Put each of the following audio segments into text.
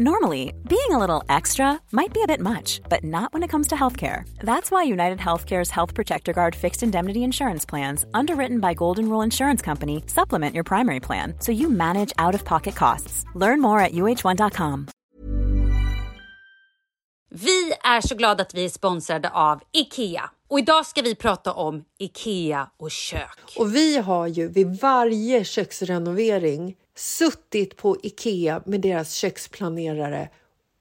Normally, being a little extra might be a bit much, but not when it comes to healthcare. That's why United Healthcare's Health Protector Guard fixed indemnity insurance plans, underwritten by Golden Rule Insurance Company, supplement your primary plan so you manage out of pocket costs. Learn more at uh1.com. Vi är så glada att vi är sponsrade av IKEA. Och idag ska vi prata om IKEA och kök. Och vi har ju vid varje köksrenovering suttit på Ikea med deras köksplanerare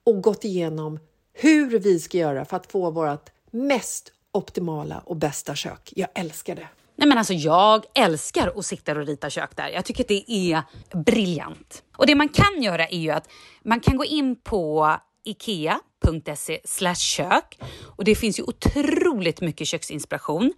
och gått igenom hur vi ska göra för att få vårt mest optimala och bästa kök. Jag älskar det. Nej men alltså jag älskar att sitta och rita kök där. Jag tycker att det är briljant. Och det man kan göra är ju att man kan gå in på ikea.se kök och det finns ju otroligt mycket köksinspiration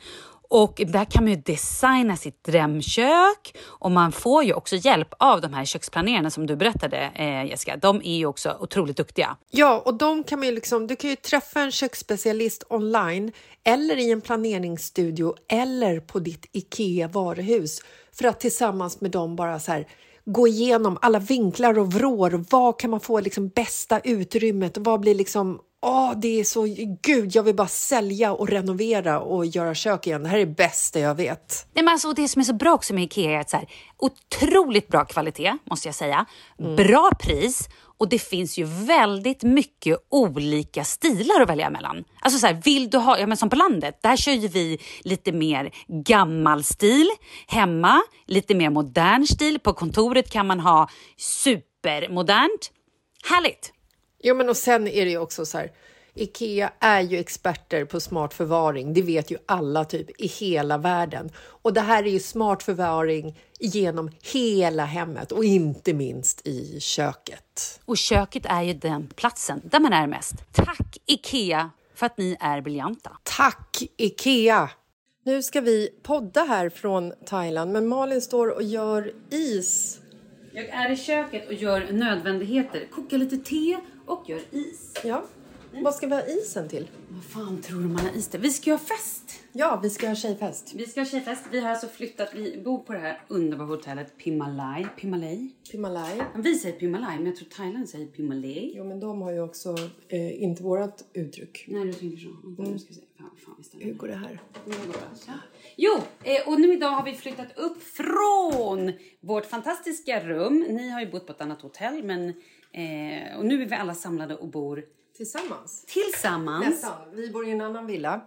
och där kan man ju designa sitt drömkök och man får ju också hjälp av de här köksplanerarna som du berättade eh, Jessica. De är ju också otroligt duktiga. Ja, och de kan man ju liksom, du kan ju träffa en köksspecialist online eller i en planeringsstudio eller på ditt IKEA varuhus för att tillsammans med dem bara så här gå igenom alla vinklar och vrår. Vad kan man få liksom bästa utrymmet? Vad blir liksom Åh, det är så... Gud, jag vill bara sälja och renovera och göra kök igen. Det här är det bästa jag vet. Nej, men alltså, det som är så bra också med Ikea är att så här, otroligt bra kvalitet, måste jag säga. Mm. Bra pris och det finns ju väldigt mycket olika stilar att välja mellan. Alltså så här, vill du ha, ja men som på landet, där kör ju vi lite mer gammal stil. Hemma, lite mer modern stil. På kontoret kan man ha supermodernt. Härligt! Jo, men och sen är det ju också så här. Ikea är ju experter på smart förvaring. Det vet ju alla typ i hela världen. Och det här är ju smart förvaring genom hela hemmet och inte minst i köket. Och köket är ju den platsen där man är mest. Tack Ikea för att ni är briljanta. Tack Ikea! Nu ska vi podda här från Thailand, men Malin står och gör is. Jag är i köket och gör nödvändigheter. Kokar lite te och gör is. Ja. Mm. Vad ska vi ha isen till? Vad fan tror du man har is till? Vi ska ha fest! Ja, vi ska ha tjejfest. Vi ska ha tjejfest. Vi har alltså flyttat, vi bor på det här underbara hotellet Pimalai. Pimalay? Pimalay. Vi säger Pimalay, men jag tror Thailand säger Pimalay. Jo, men de har ju också eh, inte vårat uttryck. Nej, du tänker så. Vänta, mm. ska se. Fan, fan, Hur går det här? Jo, eh, och nu idag har vi flyttat upp från vårt fantastiska rum. Ni har ju bott på ett annat hotell, men Eh, och nu är vi alla samlade och bor tillsammans. Tillsammans. Nästan. Vi bor i en annan villa.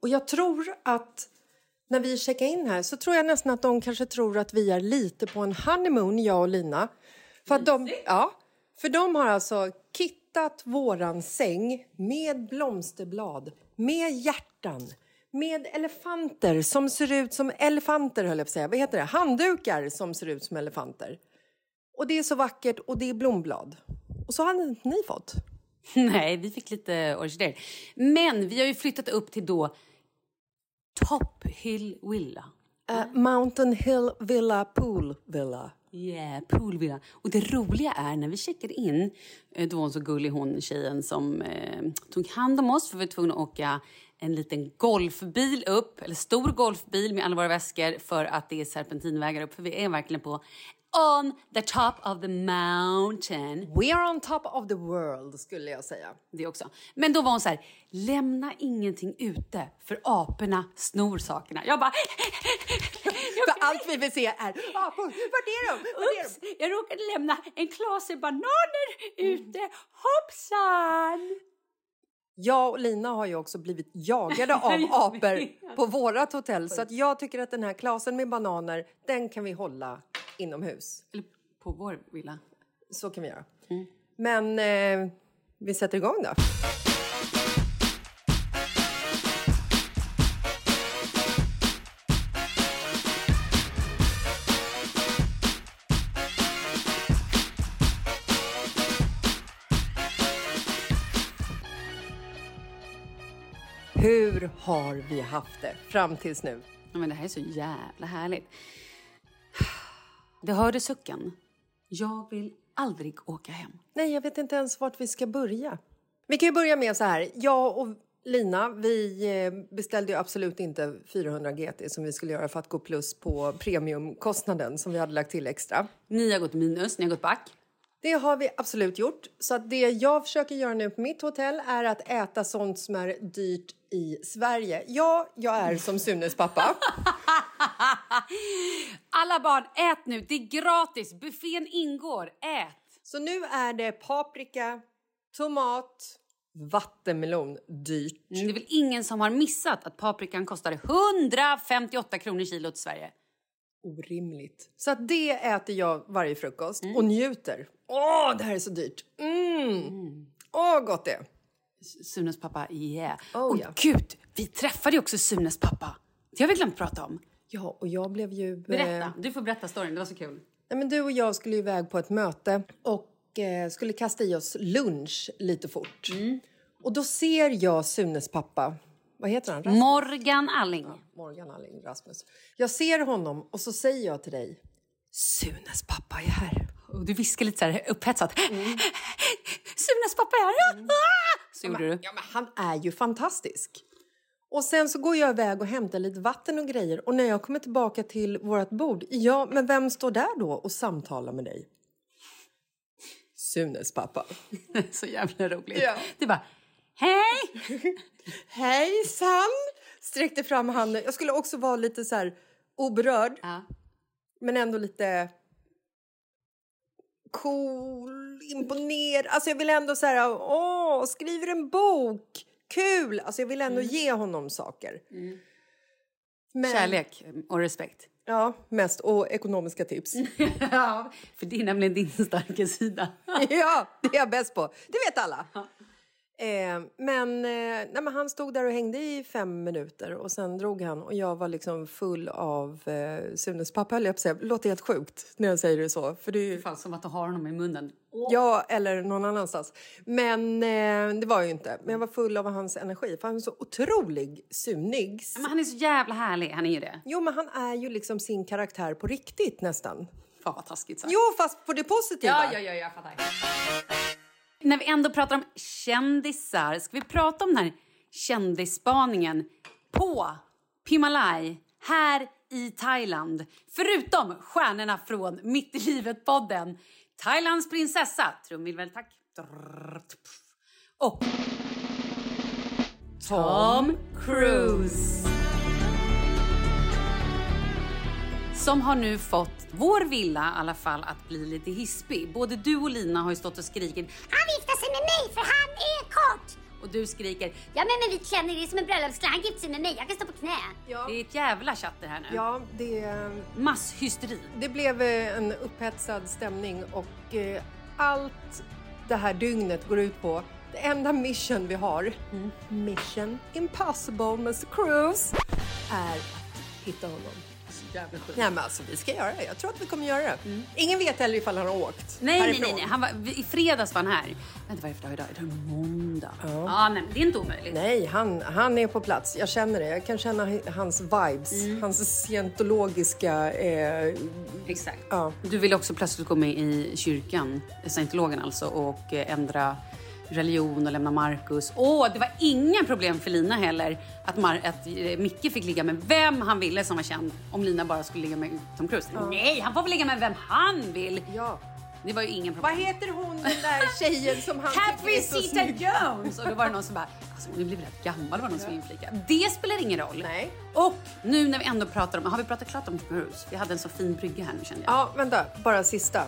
Och jag tror att när vi checkar in här så tror jag nästan att de kanske tror att vi är lite på en honeymoon, jag och Lina. För att de, ja, för de har alltså kittat våran säng med blomsterblad, med hjärtan, med elefanter som ser ut som elefanter, höll jag på att säga. Vad heter det? Handdukar som ser ut som elefanter. Och det är så vackert och det är blomblad. Och så har inte ni fått. Nej, vi fick lite orkidéer. Men vi har ju flyttat upp till då Top Hill Villa. Uh, Mountain Hill Villa Pool Villa. Yeah, pool villa. Och det roliga är när vi checkade in, eh, då var hon så gullig hon tjejen som eh, tog hand om oss för vi var tvungna att åka en liten golfbil upp, eller stor golfbil med alla våra väskor för att det är serpentinvägar upp. För vi är verkligen på on the top of the mountain. We are on top of the world, skulle jag säga. Det också. Men då var hon så här, lämna ingenting ute för aporna snor sakerna. Jag bara... för allt vi vill se är apor. Var är de? Var är de? jag råkade lämna en klase bananer ute. Hoppsan! Jag och Lina har ju också blivit jagade av apor på vårat hotell så att jag tycker att den här klasen med bananer, den kan vi hålla inomhus. Eller på vår villa. Så kan vi göra. Mm. Men eh, vi sätter igång då. Hur har vi haft det fram tills nu? Ja, men det här är så jävla härligt. Det hörde sucken. Jag vill aldrig åka hem. Nej, jag vet inte ens vart vi ska börja. Vi kan ju börja med så här. Jag och Lina, vi eh, beställde ju absolut inte 400 GT som vi skulle göra för att gå plus på premiumkostnaden som vi hade lagt till extra. Ni har gått minus, ni har gått back. Det har vi absolut gjort. Så att det jag försöker göra nu på mitt hotell är att äta sånt som är dyrt i Sverige. Ja, jag är som Sunes pappa. Alla barn, ät nu! Det är gratis! Buffén ingår. Ät! Så nu är det paprika, tomat, vattenmelon dyrt. Det är väl ingen som har missat att paprikan kostar 158 kronor kilot i Sverige? Orimligt. Så att det äter jag varje frukost och njuter. Åh, det här är så dyrt! Mm. Åh, gott det. Sunes pappa, yeah. Oh, och ja. gud, vi träffade ju också Sunes pappa. Det har vi glömt prata om. Ja, och jag blev ju... Berätta, eh, du får berätta storyn, det var så kul. Nej, men du och jag skulle ju iväg på ett möte och eh, skulle kasta i oss lunch lite fort. Och då ser jag Sunes pappa. Vad heter han? Rasmus? Morgan Alling. Morgan Alling Rasmus. Jag ser honom och så säger jag till dig Sunes pappa är här. Och du viskar lite så här upphetsat. Sunes pappa är här! Ah! Så gjorde du. Ja, men han är ju fantastisk. Och sen så går jag iväg och hämtar lite vatten och grejer. Och när jag kommer tillbaka till vårt bord, ja, men vem står där då och samtalar med dig? Sunes pappa. så jävla roligt. Ja. Du bara, hej! Hejsan! Sträckte fram handen. Jag skulle också vara lite så här oberörd, Ja. men ändå lite cool, imponerad. Alltså jag vill ändå så här, åh, skriver en bok, kul! Alltså jag vill ändå ge honom saker. Men, Kärlek och respekt. Ja, mest. Och ekonomiska tips. ja, för det är nämligen din starka sida. ja, det är jag bäst på. Det vet alla. Eh, men, eh, nej, men han stod där och hängde i fem minuter och sen drog han och jag var liksom full av eh, Sunes pappa höll jag på att säga. Låter helt sjukt när jag säger det så. För det är ju, som att du har honom i munnen. ja, eller någon annanstans. Men eh, det var ju inte. Men jag var full av hans energi. För han är så otrolig sunig. Men han är så jävla härlig, han är ju det. Jo, men han är ju liksom sin karaktär på riktigt nästan. Fan vad taskigt sagt. Jo, fast på det positiva. Ja, ja, ja, jag fattar. När vi ändå pratar om kändisar, ska vi prata om den här kändisspaningen på Pimalai här i Thailand? Förutom stjärnorna från Mitt i livet-podden. Thailands prinsessa, trumvirvel tack. Och Tom Cruise. Som har nu fått vår villa i alla fall att bli lite hispig. Både du och Lina har ju stått och skrikit Han gifter sig med mig för han är kort! och du skriker Ja men med vit klänning, det är som en bröllopsklänning. Han gifter sig med mig, jag kan stå på knä. Ja. det är ett jävla chatter här nu. Ja, det, Masshysteri. det blev eh, en upphetsad stämning och eh, allt det här dygnet går ut på det enda mission vi har, mission impossible Mr Cruise, är att hitta honom. Jävla. Nej men alltså vi ska göra det, jag tror att vi kommer göra det. Ingen vet heller ifall han har åkt Nej, nej, nej, nej. Han var, I fredags var han här. Vänta, vad är det för dag idag? Är det måndag? Ja. nej, men det är inte omöjligt. Nej, han, han är på plats. Jag känner det. Jag kan känna hans vibes, hans scientologiska... Eh, Exakt. Ja. Du vill också plötsligt gå med i kyrkan, scientologen alltså, och eh, ändra religion och lämna Marcus. Åh, det var inga problem för Lina heller att, Mar- att eh, Micke fick ligga med vem han ville som var känd om Lina bara skulle ligga med Tom Cruise. Nej, han får väl ligga med vem han vill. ja. Det var ju ingen Vad problem. heter hon den där tjejen som han tycker är så snygg? Jones! Och då var det någon som bara, alltså hon blivit rätt gammal var någon som inflikade. Det spelar ingen roll. Nej. Och nu när vi ändå pratar om, har vi pratat klart om Cruise? Vi hade en så fin brygga här nu kände jag. Ja, vänta. Bara sista.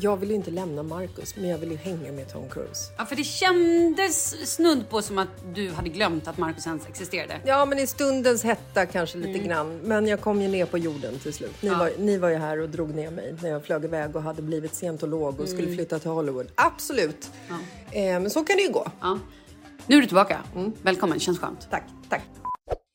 Jag vill ju inte lämna Marcus, men jag vill ju hänga med Tom Cruise. Ja, för det kändes snudd på som att du hade glömt att Marcus ens existerade. Ja, men i stundens hetta kanske lite grann. Men jag kom ju ner på jorden till slut. Ni, Ja. var, ni var ju här och drog ner mig när jag flög iväg och hade blivit scientolog och skulle flytta till Hollywood. Absolut. Eh, men så kan det ju gå. Ja. Nu är du tillbaka. Välkommen, känns skönt. Tack, tack.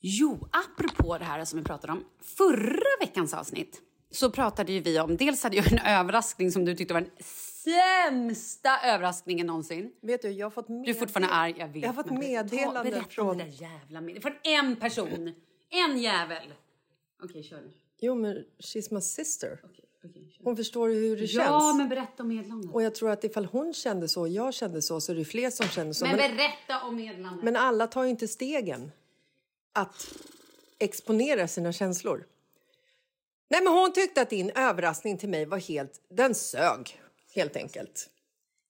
Jo, apropå det här som vi pratade om. Förra veckans avsnitt så pratade ju vi om, dels hade jag en överraskning som du tyckte var den sämsta överraskningen någonsin. Vet du, jag har fått Du är fortfarande arg, jag vet. Jag har fått men berätta- berätta om från- det där jävla med... Från en person. En jävel. Okej, kör nu. Jo, men she's my sister. Okej, Hon förstår hur det Ja, känns. men berätta om medlandet. Och jag tror att ifall hon kände så och jag kände så så är det fler som känner så. Men Men, berätta om medlandet. men alla tar ju inte stegen att exponera sina känslor. Nej, men hon tyckte att din överraskning till mig var helt... Den sög, helt enkelt.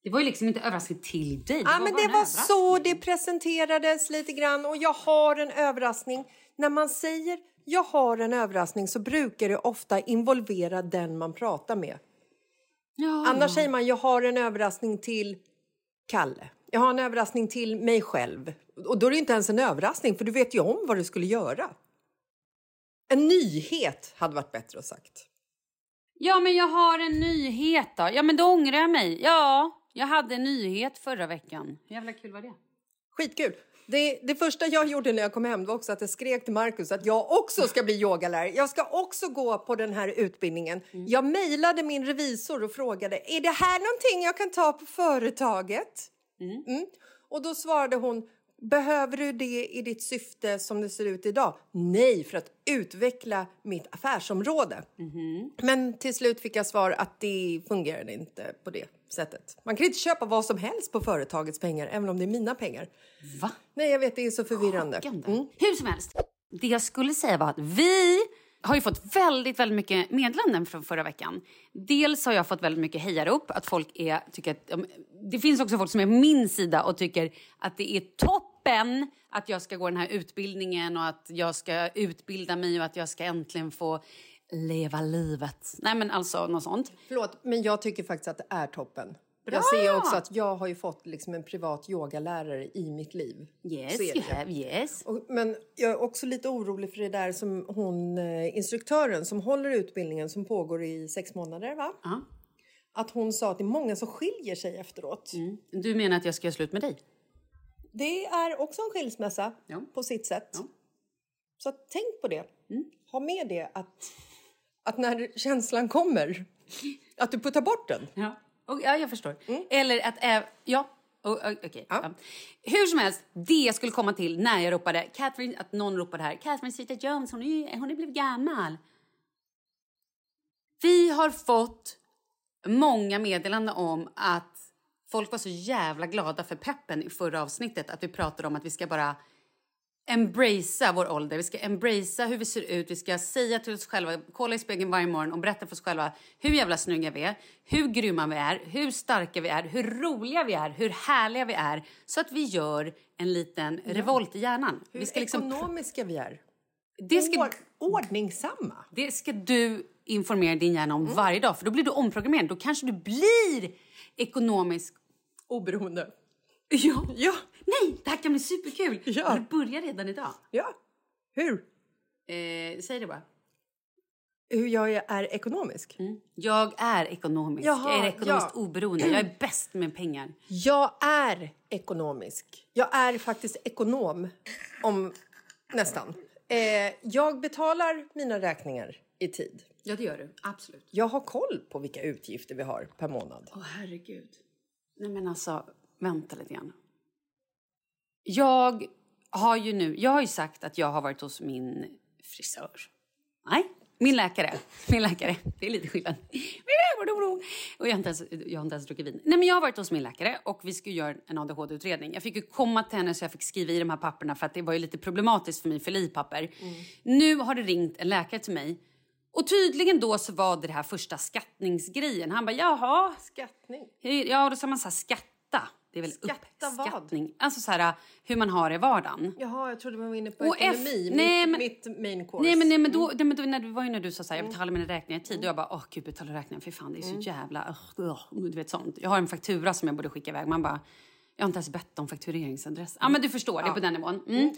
Det var ju liksom inte överraskning till dig. Ja, men det var så det presenterades lite grann och jag har en överraskning. När man säger jag har en överraskning så brukar det ofta involvera den man pratar med. Ja. Annars säger man jag har en överraskning till Kalle. Jag har en överraskning till mig själv. Och då är det inte ens en överraskning för du vet ju om vad du skulle göra. En nyhet hade varit bättre att sagt. Ja, men jag har en nyhet då. Ja, men då ångrar jag mig. Ja, jag hade en nyhet förra veckan. Hur jävla kul var det? Skitkul! Det, det första jag gjorde när jag kom hem var också att jag skrek till Markus att jag också ska bli yogalärare. Jag ska också gå på den här utbildningen. Jag mejlade min revisor och frågade är det här någonting jag kan ta på företaget? Mm. Och då svarade hon Behöver du det i ditt syfte som det ser ut idag? Nej, för att utveckla mitt affärsområde. Men till slut fick jag svar att det fungerade inte på det sättet. Man kan inte köpa vad som helst på företagets pengar, även om det är mina pengar. Va? Nej, jag vet, det är så förvirrande. Mm. Hur som helst. Det jag skulle säga var att vi har ju fått väldigt, väldigt mycket meddelanden från förra veckan. Dels har jag fått väldigt mycket hejarop, att folk är, tycker att... Det finns också folk som är på min sida och tycker att det är toppen att jag ska gå den här utbildningen och att jag ska utbilda mig och att jag ska äntligen få leva livet. Nej men alltså något sånt. Förlåt, men jag tycker faktiskt att det är toppen. Jag ser också att jag har ju fått liksom en privat yogalärare i mitt liv. Yes, you have, yes. Och, men jag är också lite orolig för det där som hon, eh, instruktören som håller utbildningen som pågår i sex månader, va? Ja. Att hon sa att det är många som skiljer sig efteråt. Mm. Du menar att jag ska göra slut med dig? Det är också en skilsmässa Ja. på sitt sätt. Ja. Så tänk på det. Mm. Ha med det att, att när känslan kommer, att du puttar bort den. Ja, och, ja jag förstår. Eller att... Äh, ja, o- o- okej. Ja. Hur som helst, det jag skulle komma till när jag ropade Catherine, att någon ropade här, Catherine Zeta-Jones, hon, är hon är blivit gammal. Vi har fått många meddelanden om att folk var så jävla glada för peppen i förra avsnittet. Att vi pratade om att vi ska bara embracea vår ålder. Vi ska embracea hur vi ser ut. Vi ska säga till oss själva, kolla i spegeln varje morgon och berätta för oss själva hur jävla snygga vi är, hur grymma vi är, hur starka vi är, hur roliga vi är, hur härliga vi är. Så att vi gör en liten revolt i hjärnan. Hur vi ska liksom, ekonomiska vi är. det, ska, Ord- ordningsamma. det ska du informera din hjärna om varje dag, för då blir du omprogrammerad. Då kanske du blir ekonomisk Oberoende. Ja. Ja. Nej, det här kan bli superkul. Ja. Det börjar redan idag. Ja. Hur? Eh, säg det bara. Hur jag är ekonomisk? Jag är ekonomisk. Jaha, jag är ekonomiskt ja. oberoende. Jag är bäst med pengar. Jag är ekonomisk. Jag är faktiskt ekonom, om nästan. Eh, jag betalar mina räkningar i tid. Ja, det gör du. Absolut. Jag har koll på vilka utgifter vi har per månad. Åh, herregud. Nej, men alltså, vänta lite grann. Jag har ju nu... Jag har ju sagt att jag har varit hos min frisör. Nej, min läkare. Min läkare. Det är lite skillnad. Och jag har, inte ens, jag har inte ens druckit vin. Nej, men jag har varit hos min läkare och vi skulle göra en ADHD-utredning. Jag fick ju komma till henne så jag fick skriva i de här papperna för att det var ju lite problematiskt för mig för livpapper. Nu har det ringt en läkare till mig och tydligen då så var det det här första skattningsgrejen. Han bara, jaha, Skattning. ja då ska man så här skatta. Det är väl Skatta vad? uppskattning. Alltså så här hur man har det i vardagen. Jaha, jag trodde man var inne på Och ekonomi. F- nej, men- mitt, main course. Nej men, nej, men, då, nej, men då, när, det var ju när du sa så här, jag betalar mina räkningar i tid. Och jag bara, åh gud betala räkningar, för fan det är så jävla, ugh, ugh, du vet sånt. Jag har en faktura som jag borde skicka iväg. Man bara, jag har inte ens bett om faktureringsadress. Ja men du förstår, det är på den nivån. Mm.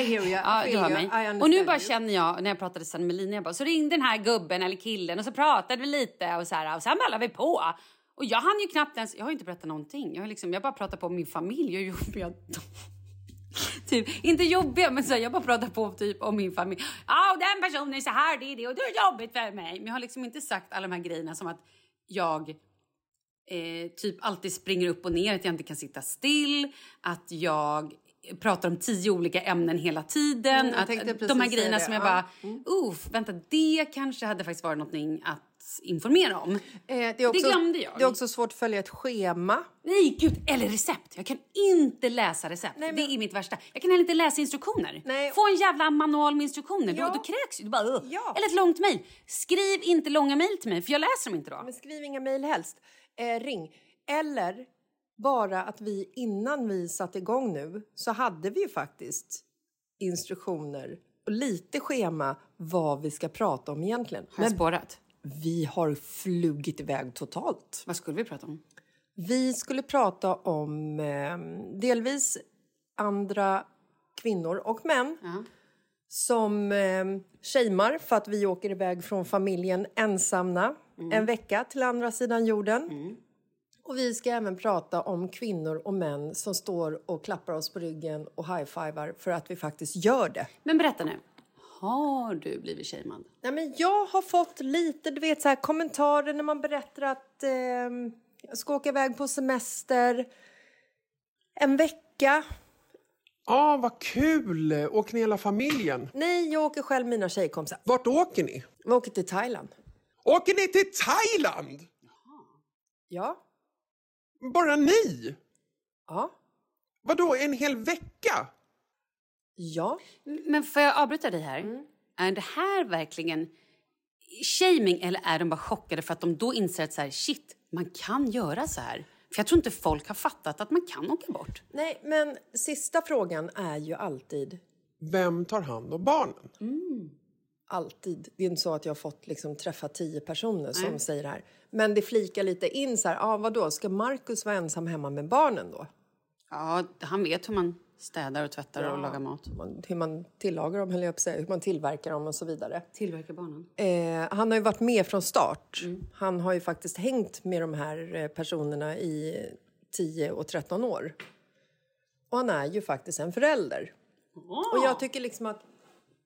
I hear you. Ja, du hör mig. Och nu bara känner jag, när jag pratade sen med Lina, jag bara, så ringde den här gubben eller killen och så pratade vi lite och så här, och sen ballade vi på. Och jag hann ju knappt ens, jag har inte berättat någonting. Jag har liksom, jag bara pratar på om min familj och hur jobbiga Typ, inte jobbiga, men så här, jag bara pratar på typ om min familj. Ja, och den personen är så här, det är det och det är jobbigt för mig. Men jag har liksom inte sagt alla de här grejerna som att jag eh, typ alltid springer upp och ner, att jag inte kan sitta still, att jag pratar om tio olika ämnen hela tiden. Mm, att, de här grejerna det, som jag ja. bara, uff, vänta, det kanske hade faktiskt varit någonting att informera om. Eh, det, är också, glömde jag. Det är också svårt att följa ett schema. Nej, gud, eller recept. Jag kan inte läsa recept. Nej, men- Det är mitt värsta. Jag kan heller inte läsa instruktioner. Nej. Få en jävla manual med instruktioner. Ja. Då, då kräks du. Bara. Ja. Eller ett långt mejl. Skriv inte långa mejl till mig, för jag läser dem inte då. Men skriv inga mejl helst. Eh, ring. Eller bara att vi innan vi satte igång nu så hade vi ju faktiskt instruktioner och lite schema vad vi ska prata om egentligen. Har jag spårat? Vi har flugit iväg totalt. Vad skulle vi prata om? Vi skulle prata om eh, delvis andra kvinnor och män Ja. som eh, shamear för att vi åker iväg från familjen ensamma en vecka till andra sidan jorden. Och vi ska även prata om kvinnor och män som står och klappar oss på ryggen och high-fivar för att vi faktiskt gör det. Men berätta nu. Har du blivit shamead? Nej, men jag har fått lite du vet, så här, kommentarer när man berättar att eh, jag ska åka iväg på semester en vecka. Ja, vad kul! Åker ni hela familjen? Nej, jag åker själv mina tjejkompisar. Vart åker ni? Vi åker till Thailand. Åker ni till Thailand? Ja. Bara ni? Ja. Vadå, en hel vecka? Ja. Men får jag avbryta dig här? Mm. Är det här verkligen shaming eller är de bara chockade för att de då inser att så här, shit, man kan göra så här? För jag tror inte folk har fattat att man kan åka bort. Nej, men sista frågan är ju alltid... Vem tar hand om barnen? Alltid. Det är inte så att jag har fått liksom, träffa tio personer som säger det här. Men det flikar lite in så här, ah, vadå, ska Markus vara ensam hemma med barnen då? Ja, han vet hur man städar och tvättar och lagar mat. Man- Hur man tillagar dem, höll jag på att säga, hur man tillverkar dem och så vidare. Tillverkar barnen. Eh, han har ju varit med från start. Han har ju faktiskt hängt med de här eh, personerna i 10 och 13 år. Och han är ju faktiskt en förälder. Och jag tycker liksom att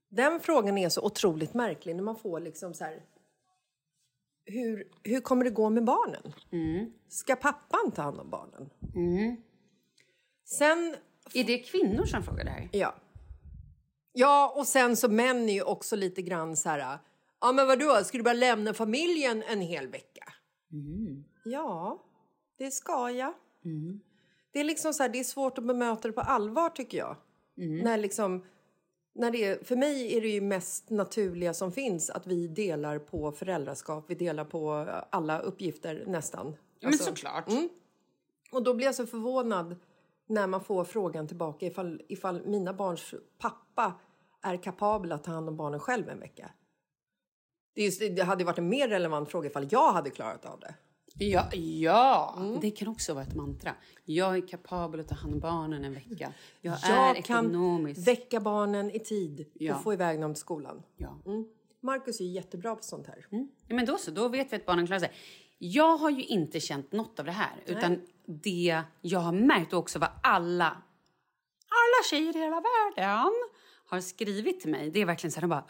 den frågan är så otroligt märklig när man får liksom så här... Hur, hur kommer det gå med barnen? Ska pappan ta hand om barnen? Sen Är det kvinnor som frågar det här? Ja. Ja, och sen så män är ju också lite grann så här... Ja, men vadå, ska du bara lämna familjen en hel vecka? Ja, det ska jag. Det är liksom så här, det är svårt att bemöta det på allvar tycker jag. När liksom... När det är, för mig är det ju mest naturliga som finns att vi delar på föräldraskap, vi delar på alla uppgifter nästan. Ja, men Alltså- såklart. och då blir jag så förvånad när man får frågan tillbaka ifall, ifall mina barns pappa är kapabel att ta hand om barnen själv en vecka. Det, är just, det hade varit en mer relevant fråga ifall jag hade klarat av det. Ja, ja. det kan också vara ett mantra. Jag är kapabel att ta hand om barnen en vecka. Jag, är Jag kan ekonomisk. väcka barnen i tid Ja. och få iväg dem till skolan. ja. Marcus är jättebra på sånt här. Ja, Men då så, då vet vi att barnen klarar sig. Jag har ju inte känt något av det här. Utan det jag har märkt och också vad alla, alla tjejer i hela världen har skrivit till mig. Det är verkligen så här, de bara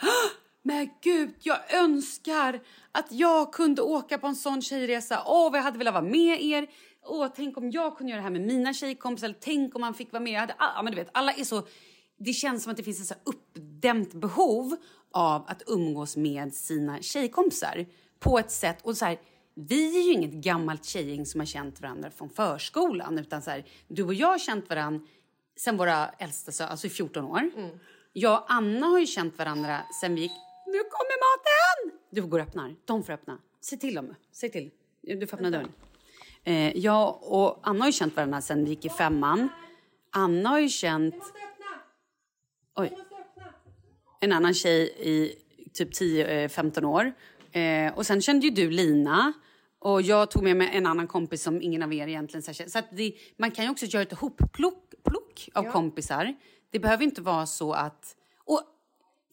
men gud, jag önskar att jag kunde åka på en sån tjejresa. Åh, vad jag hade velat vara med er. Åh, tänk om jag kunde göra det här med mina tjejkompisar. Eller tänk om man fick vara med. Jag hade, ja, men du vet, alla är så... Det känns som att det finns ett så uppdämt behov av att umgås med sina tjejkompisar på ett sätt. Och så här, vi är ju inget gammalt tjejgäng som har känt varandra från förskolan. Utan så här, du och jag har känt varandra sen våra äldsta, så- alltså i 14 år. Jag och Anna har ju känt varandra sen vi gick... Nu kommer maten! Du går och öppnar. De får öppna. Se till dem. Se till. Du får öppna dörren. Eh, jag och Anna har ju känt varandra sen vi gick i femman. Anna har ju känt... Oj. En annan tjej i typ 10-15 år. Eh, och sen kände ju du Lina. Och jag tog med mig en annan kompis som ingen av er egentligen känner. så det, Man kan ju också göra ett hopplock plock av kompisar. Det behöver inte vara så att... Och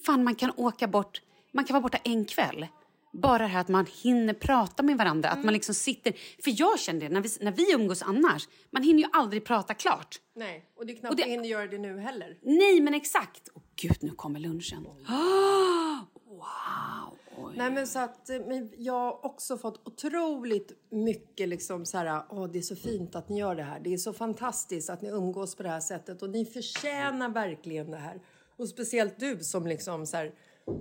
fan, man kan åka bort... Man kan vara borta en kväll. Bara det här att man hinner prata med varandra. Att man liksom sitter... För jag känner det, när vi, när vi umgås annars, man hinner ju aldrig prata klart. Nej, och det är knappt Och det- jag hinner göra det nu heller. Nej, men exakt. Åh gud, nu kommer lunchen. Ah, wow! Nej, men så att, eh, men jag har också fått otroligt mycket liksom så här, åh det är så fint att ni gör det här. Det är så fantastiskt att ni umgås på det här sättet och ni förtjänar verkligen det här. Och speciellt du som liksom så här,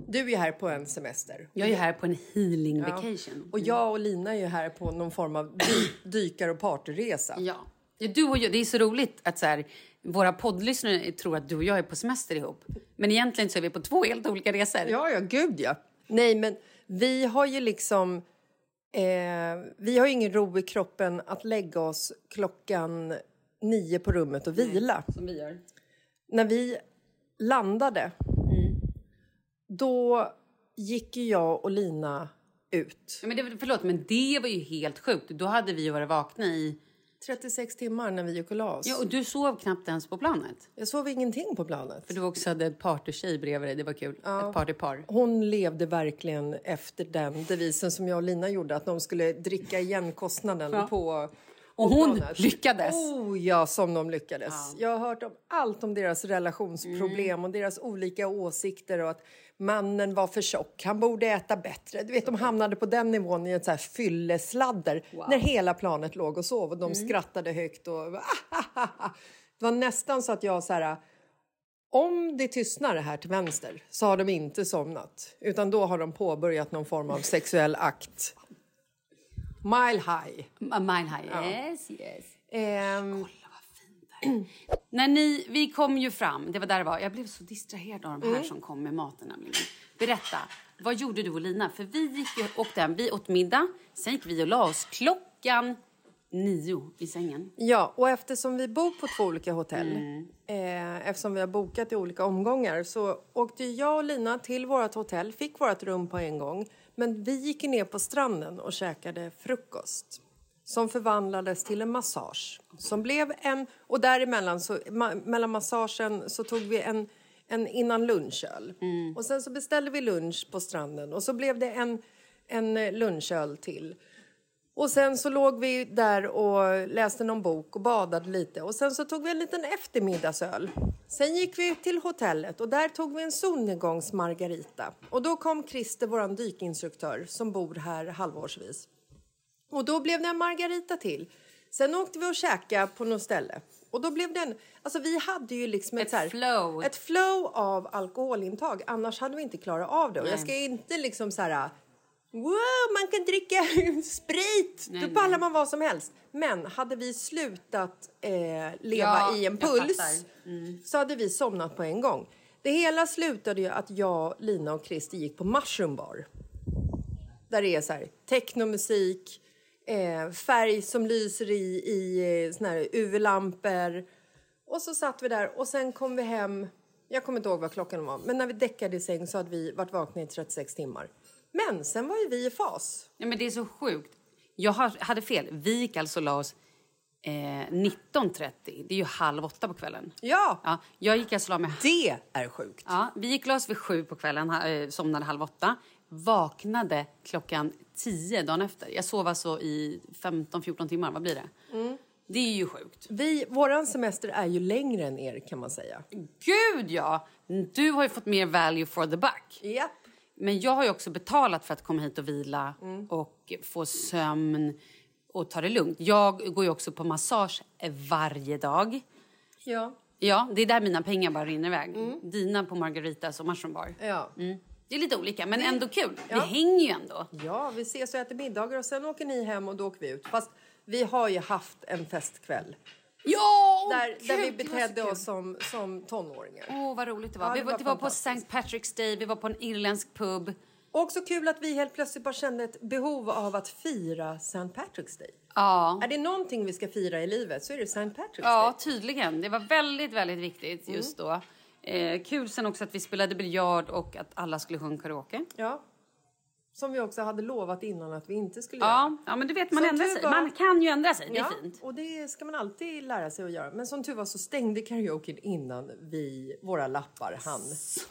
du är här på en semester. Jag är här på en healing Ja. vacation. Och jag och Lina är här på någon form av dy- dykar och partyresa. Ja. ja du och jag, det är så roligt att så här, våra poddlyssnare tror att du och jag är på semester ihop. Men egentligen så är vi på två helt olika resor. Ja, ja, gud ja. Nej, men vi har ju liksom... Eh, vi har ju ingen ro i kroppen att lägga oss klockan nio på rummet och vila. Som vi gör. När vi landade, då gick ju jag och Lina ut. Ja, men det, förlåt, men det var ju helt sjukt. Då hade vi varit vakna i... 36 timmar när vi gick och la oss. Ja, och du sov knappt ens på planet. Jag sov ingenting på planet. För du också hade ett partytjej bredvid dig. Det var kul. Ett partypar. Hon levde verkligen efter den devisen som jag och Lina gjorde, att de skulle dricka igen kostnaden Ja. på Och hon lyckades. Oh ja, som de lyckades. Jag har hört om allt om deras relationsproblem Mm. och deras olika åsikter och att mannen var för tjock, han borde äta bättre. Du vet, de hamnade på den nivån i ett så här fyllesladder när hela planet låg och sov och de Mm. skrattade högt och det var nästan så att jag så här om det tystnar här till vänster så har de inte somnat utan då har de påbörjat någon form av sexuell akt. Mile high. Mile high. Yes, yes. Ehm, När ni, vi kom ju fram, det var där det var. Jag blev så distraherad av de Mm. här som kom med maten nämligen. Berätta, vad gjorde du och Lina? För vi gick ju, åkte hem, vi åt middag, sen gick vi och la oss klockan nio i sängen. Ja, och eftersom vi bor på två olika hotell, eh, eftersom vi har bokat i olika omgångar, så åkte jag och Lina till vårt hotell, fick vårt rum på en gång, men vi gick ner på stranden och käkade frukost som förvandlades till en massage. Som blev en, och däremellan, så, ma, mellan massagen, så tog vi en, en innan lunchöl. Och sen så beställde vi lunch på stranden och så blev det en, en eh, lunchöl till. Och sen så låg vi där och läste någon bok och badade lite. Och sen så tog vi en liten eftermiddagsöl. Sen gick vi till hotellet och där tog vi en solnedgångs margarita. Och då kom Christer, våran dykinstruktör, som bor här halvårsvis. Och då blev det en margarita till. Sen åkte vi och käkade på något ställe. Och då blev det en... Alltså vi hade ju liksom ett, Ett här, flow. Ett flow av alkoholintag. Annars hade vi inte klarat av det. Och jag ska inte liksom så här... Wow, man kan dricka sprit! Nej, Då pallar nej. man vad som helst. Men hade vi slutat eh, leva Ja, i en puls. Mm. så hade vi somnat på en gång. Det hela slutade ju att jag, Lina och Christer gick på Mushroom Bar. Där det är så här technomusik, eh, färg som lyser i, i eh, såna här UV-lampor. Och så satt vi där och sen kom vi hem. Jag kommer inte ihåg vad klockan var, men när vi däckade i säng så hade vi varit vakna i 36 timmar. Men sen var ju vi i fas. Ja, men det är så sjukt. Jag hade fel. Vi gick alltså och la oss eh, 19.30. Det är ju halv åtta på kvällen. Ja, Ja, jag gick alltså la mig det är sjukt. Ja, vi gick och la oss vid sju på kvällen, eh, somnade halv åtta. Vaknade klockan tio dagen efter. Jag sov alltså i 15-14 timmar, vad blir det? Mm. Det är ju sjukt. Vi, våran semester är ju längre än er kan man säga. Gud ja! Du har ju fått mer value for the buck. Japp. Men jag har ju också betalat för att komma hit och vila Mm. och få sömn och ta det lugnt. Jag går ju också på massage varje dag. Ja. Ja, det är där mina pengar bara rinner iväg. Dina på Margaritas och Mushroom Bar. Ja. Mm. Det är lite olika, men ändå kul. Ja. Vi hänger ju ändå. ja, vi ses och äter middagar och sen åker ni hem och då åker vi ut. Fast vi har ju haft en festkväll. Ja! Där, där vi betedde oss som, som tonåringar. Åh, vad roligt det var. Ja, vi det var, var det var på. St. Patrick's Day, vi var på en irländsk pub. Och också kul att vi helt plötsligt bara kände ett behov av att fira St. Patrick's Day. Ja. Är det någonting vi ska fira i livet så är det St. Patrick's Ja, Day. tydligen. Det var väldigt, väldigt viktigt just då. Eh, kul sen också att vi spelade biljard och att alla skulle sjunga karaoke. Ja. Som vi också hade lovat innan att vi inte skulle Ja, ja men du vet, man Som ändrar sig. var- Man kan ju ändra sig, det är Ja, fint. och det ska man alltid lära sig att göra. Men som tur var så stängde karaoken innan vi, våra lappar hann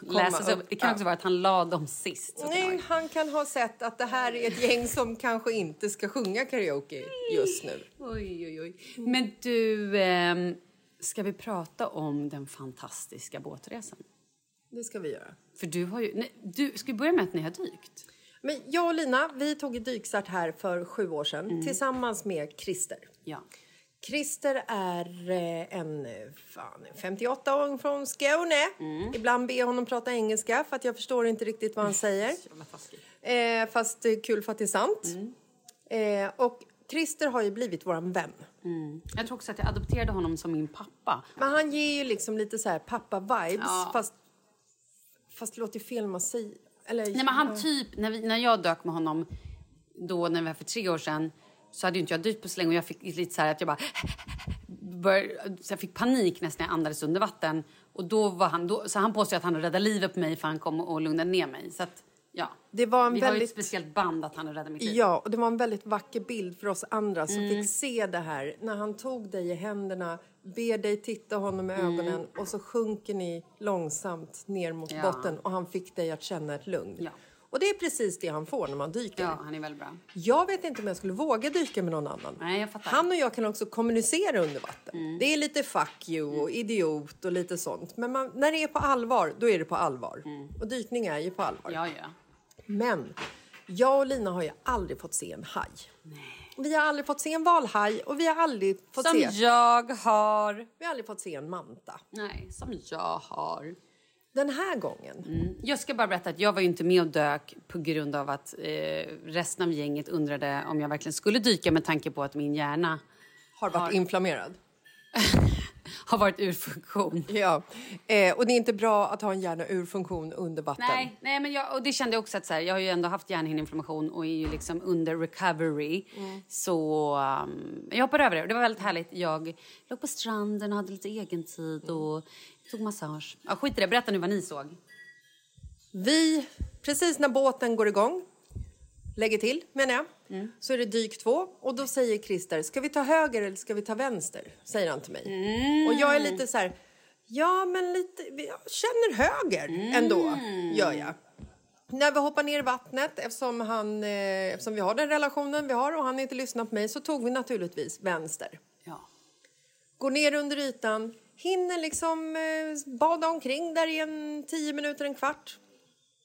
komma upp. Det kan också vara att han la dem sist. Nej, han kan ha sett att det här är ett gäng som kanske inte ska sjunga karaoke just nu. Oj, oj, oj. Men du, ehm, ska vi prata om den fantastiska båtresan? Det ska vi göra. För du har ju... Nej, du, ska vi börja med att ni har dykt? Men jag och Lina, vi tog ett dykstart här för sju år sedan tillsammans med Christer. Ja. Christer är eh, en fan, en 58-åring från Skåne. Ibland ber jag honom prata engelska för att jag förstår inte riktigt vad han säger. Eh, fast det är kul för att det är sant. Eh, och Christer har ju blivit våran vän. Jag tror också att jag adopterade honom som min pappa. Men han ger ju liksom lite så här pappa-vibes. Ja. Fast, fast det låter fel när man säger... Eller, Nej, men han typ, när, vi, när jag dök med honom då när vi var för tre år sedan så hade ju inte jag dykt på så länge och jag fick lite så att jag bara bör, så jag fick panik nästan när jag andades under vatten. Och då var han, då, så han påstod att han räddade livet på mig för han kom och lugnade ner mig. Så att, ja. Det var en vi har ju väldigt- ett speciellt band att han räddade mitt liv. Ja, och det var en väldigt vacker bild för oss andra som Mm. fick se det här. När han tog dig i händerna, ber dig titta honom i ögonen och så sjunker ni långsamt ner mot Mm. Ja. botten och han fick dig att känna ett lugn. Ja. Och det är precis det han får när man dyker. Ja, han är väldigt bra. Jag vet inte om jag skulle våga dyka med någon annan. Nej, jag fattar. Han och jag kan också kommunicera under vatten. Det är lite fuck you och idiot och lite sånt. Men man, när det är på allvar, då är det på allvar. Och dykning är ju på allvar. Ja, ja. Men jag och Lina har ju aldrig fått se en haj. Vi har aldrig fått se en valhaj och vi har aldrig fått, Som se, jag har. vi har aldrig fått se en manta. Nej, som jag har. Den här gången, Jag ska bara berätta att jag var inte med och dök på grund av att eh, resten av gänget undrade om jag verkligen skulle dyka med tanke på att min hjärna har varit Har- inflammerad. har varit ur funktion. Ja, eh, och det är inte bra att ha en hjärna ur funktion under vatten. Nej, nej men jag, och det kände jag också att så här, jag har ju ändå haft hjärnhinneinflammation och är ju liksom under recovery. Så um, jag hoppade över det det var väldigt härligt. Jag låg på stranden och hade lite egen tid och tog massage. Ja, skit i det, berätta nu vad ni såg. Vi, precis när båten går igång, lägger till menar jag, så är det dyk två och då säger Christer, ska vi ta höger eller ska vi ta vänster? Säger han till mig. Och jag är lite så här, ja men lite, jag känner höger ändå, gör jag. När vi hoppar ner i vattnet, eftersom, han, eh, eftersom vi har den relationen vi har och han inte lyssnar på mig, så tog vi naturligtvis vänster. Ja. Går ner under ytan, hinner liksom eh, bada omkring där i en tio minuter, en kvart.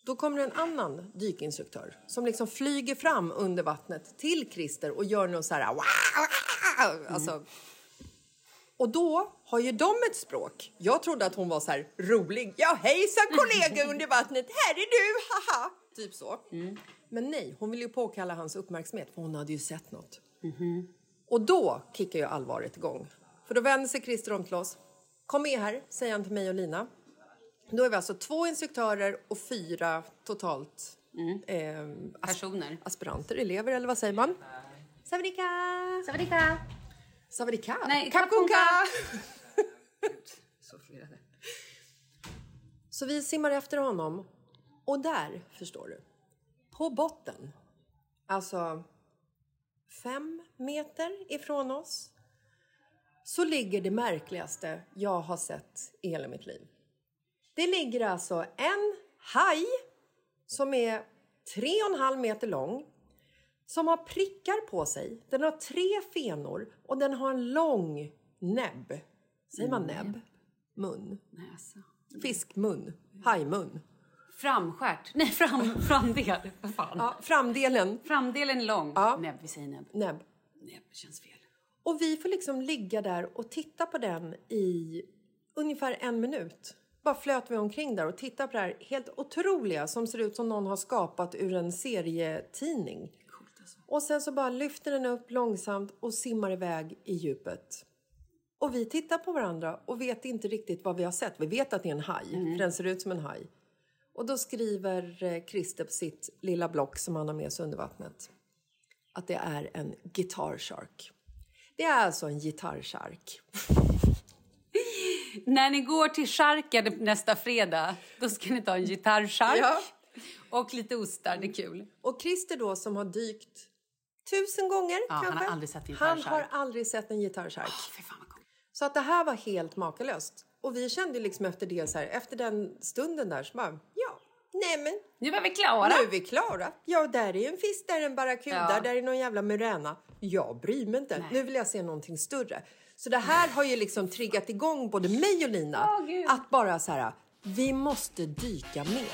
Då kommer en annan dykinstruktör som liksom flyger fram under vattnet till Christer och gör någon så här... Alltså, och då har ju de ett språk. Jag trodde att hon var så här rolig. Ja, hejsan kollega under vattnet. Här är du, haha. Typ så. Men nej, hon vill ju påkalla hans uppmärksamhet för hon hade ju sett något. Och då kickar ju allvaret igång. För då vänder sig Christer om till oss. Kom med här, säger han till mig och Lina. Då är vi alltså två instruktörer och fyra totalt eh, as- Personer. aspiranter, elever eller vad säger man? Savadika! Savadika! Savadika! Nej, Kapkunka! Så förvirrade. Så vi simmar efter honom. Och där, förstår du, på botten, alltså fem meter ifrån oss, så ligger det märkligaste jag har sett i hela mitt liv. Det ligger alltså en haj som är tre och en halv meter lång, som har prickar på sig. Den har tre fenor och den har en lång näbb. Säger man näbb? Mun. Näsa. Fiskmun. Hajmun. Framskärt. Nej, fram, framdel. Vad fan. Ja, framdelen. Framdelen lång. Ja. Näbb, vi säger näbb. Näbb. Näbb känns fel. Och vi får liksom ligga där och titta på den i ungefär en minut. Bara flöt vi omkring där och tittade på det här helt otroliga som ser ut som någon har skapat ur en serietidning. Och sen så bara lyfter den upp långsamt och simmar iväg i djupet. Och vi tittar på varandra och vet inte riktigt vad vi har sett. Vi vet att det är en haj, för den ser ut som en haj. Och då skriver eh, Christer på sitt lilla block som han har med sig under vattnet att det är en guitar shark. Det är alltså en gitarrshark. När ni går till charken nästa fredag, då ska ni ta en gitarrchark Ja. och lite ostar. Det är kul. Och Christer då som har dykt tusen gånger Ja, han kanske. har aldrig sett en Han gitarrshark. har aldrig sett en vad coolt. Så att det här var helt makalöst. Och vi kände liksom efter det så här, efter den stunden där så bara, ja, nej men Nu var vi klara. nu är vi klara. Ja, där är en fisk, där är en barracuda, Ja. där är någon jävla muräna. Jag bryr mig inte. Nu vill jag se någonting större. Så det här har ju liksom triggat igång både mig och Lina oh, att bara så här, vi måste dyka mer.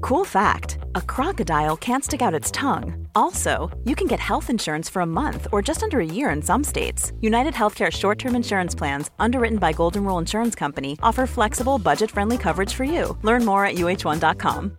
Cool fact a crocodile can't stick out its tongue. Also, you can get health insurance for a month or just under a year in some states. United Healthcare short term insurance plans, underwritten by Golden Rule Insurance Company, offer flexible, budget friendly coverage for you. Learn more at uh1.com.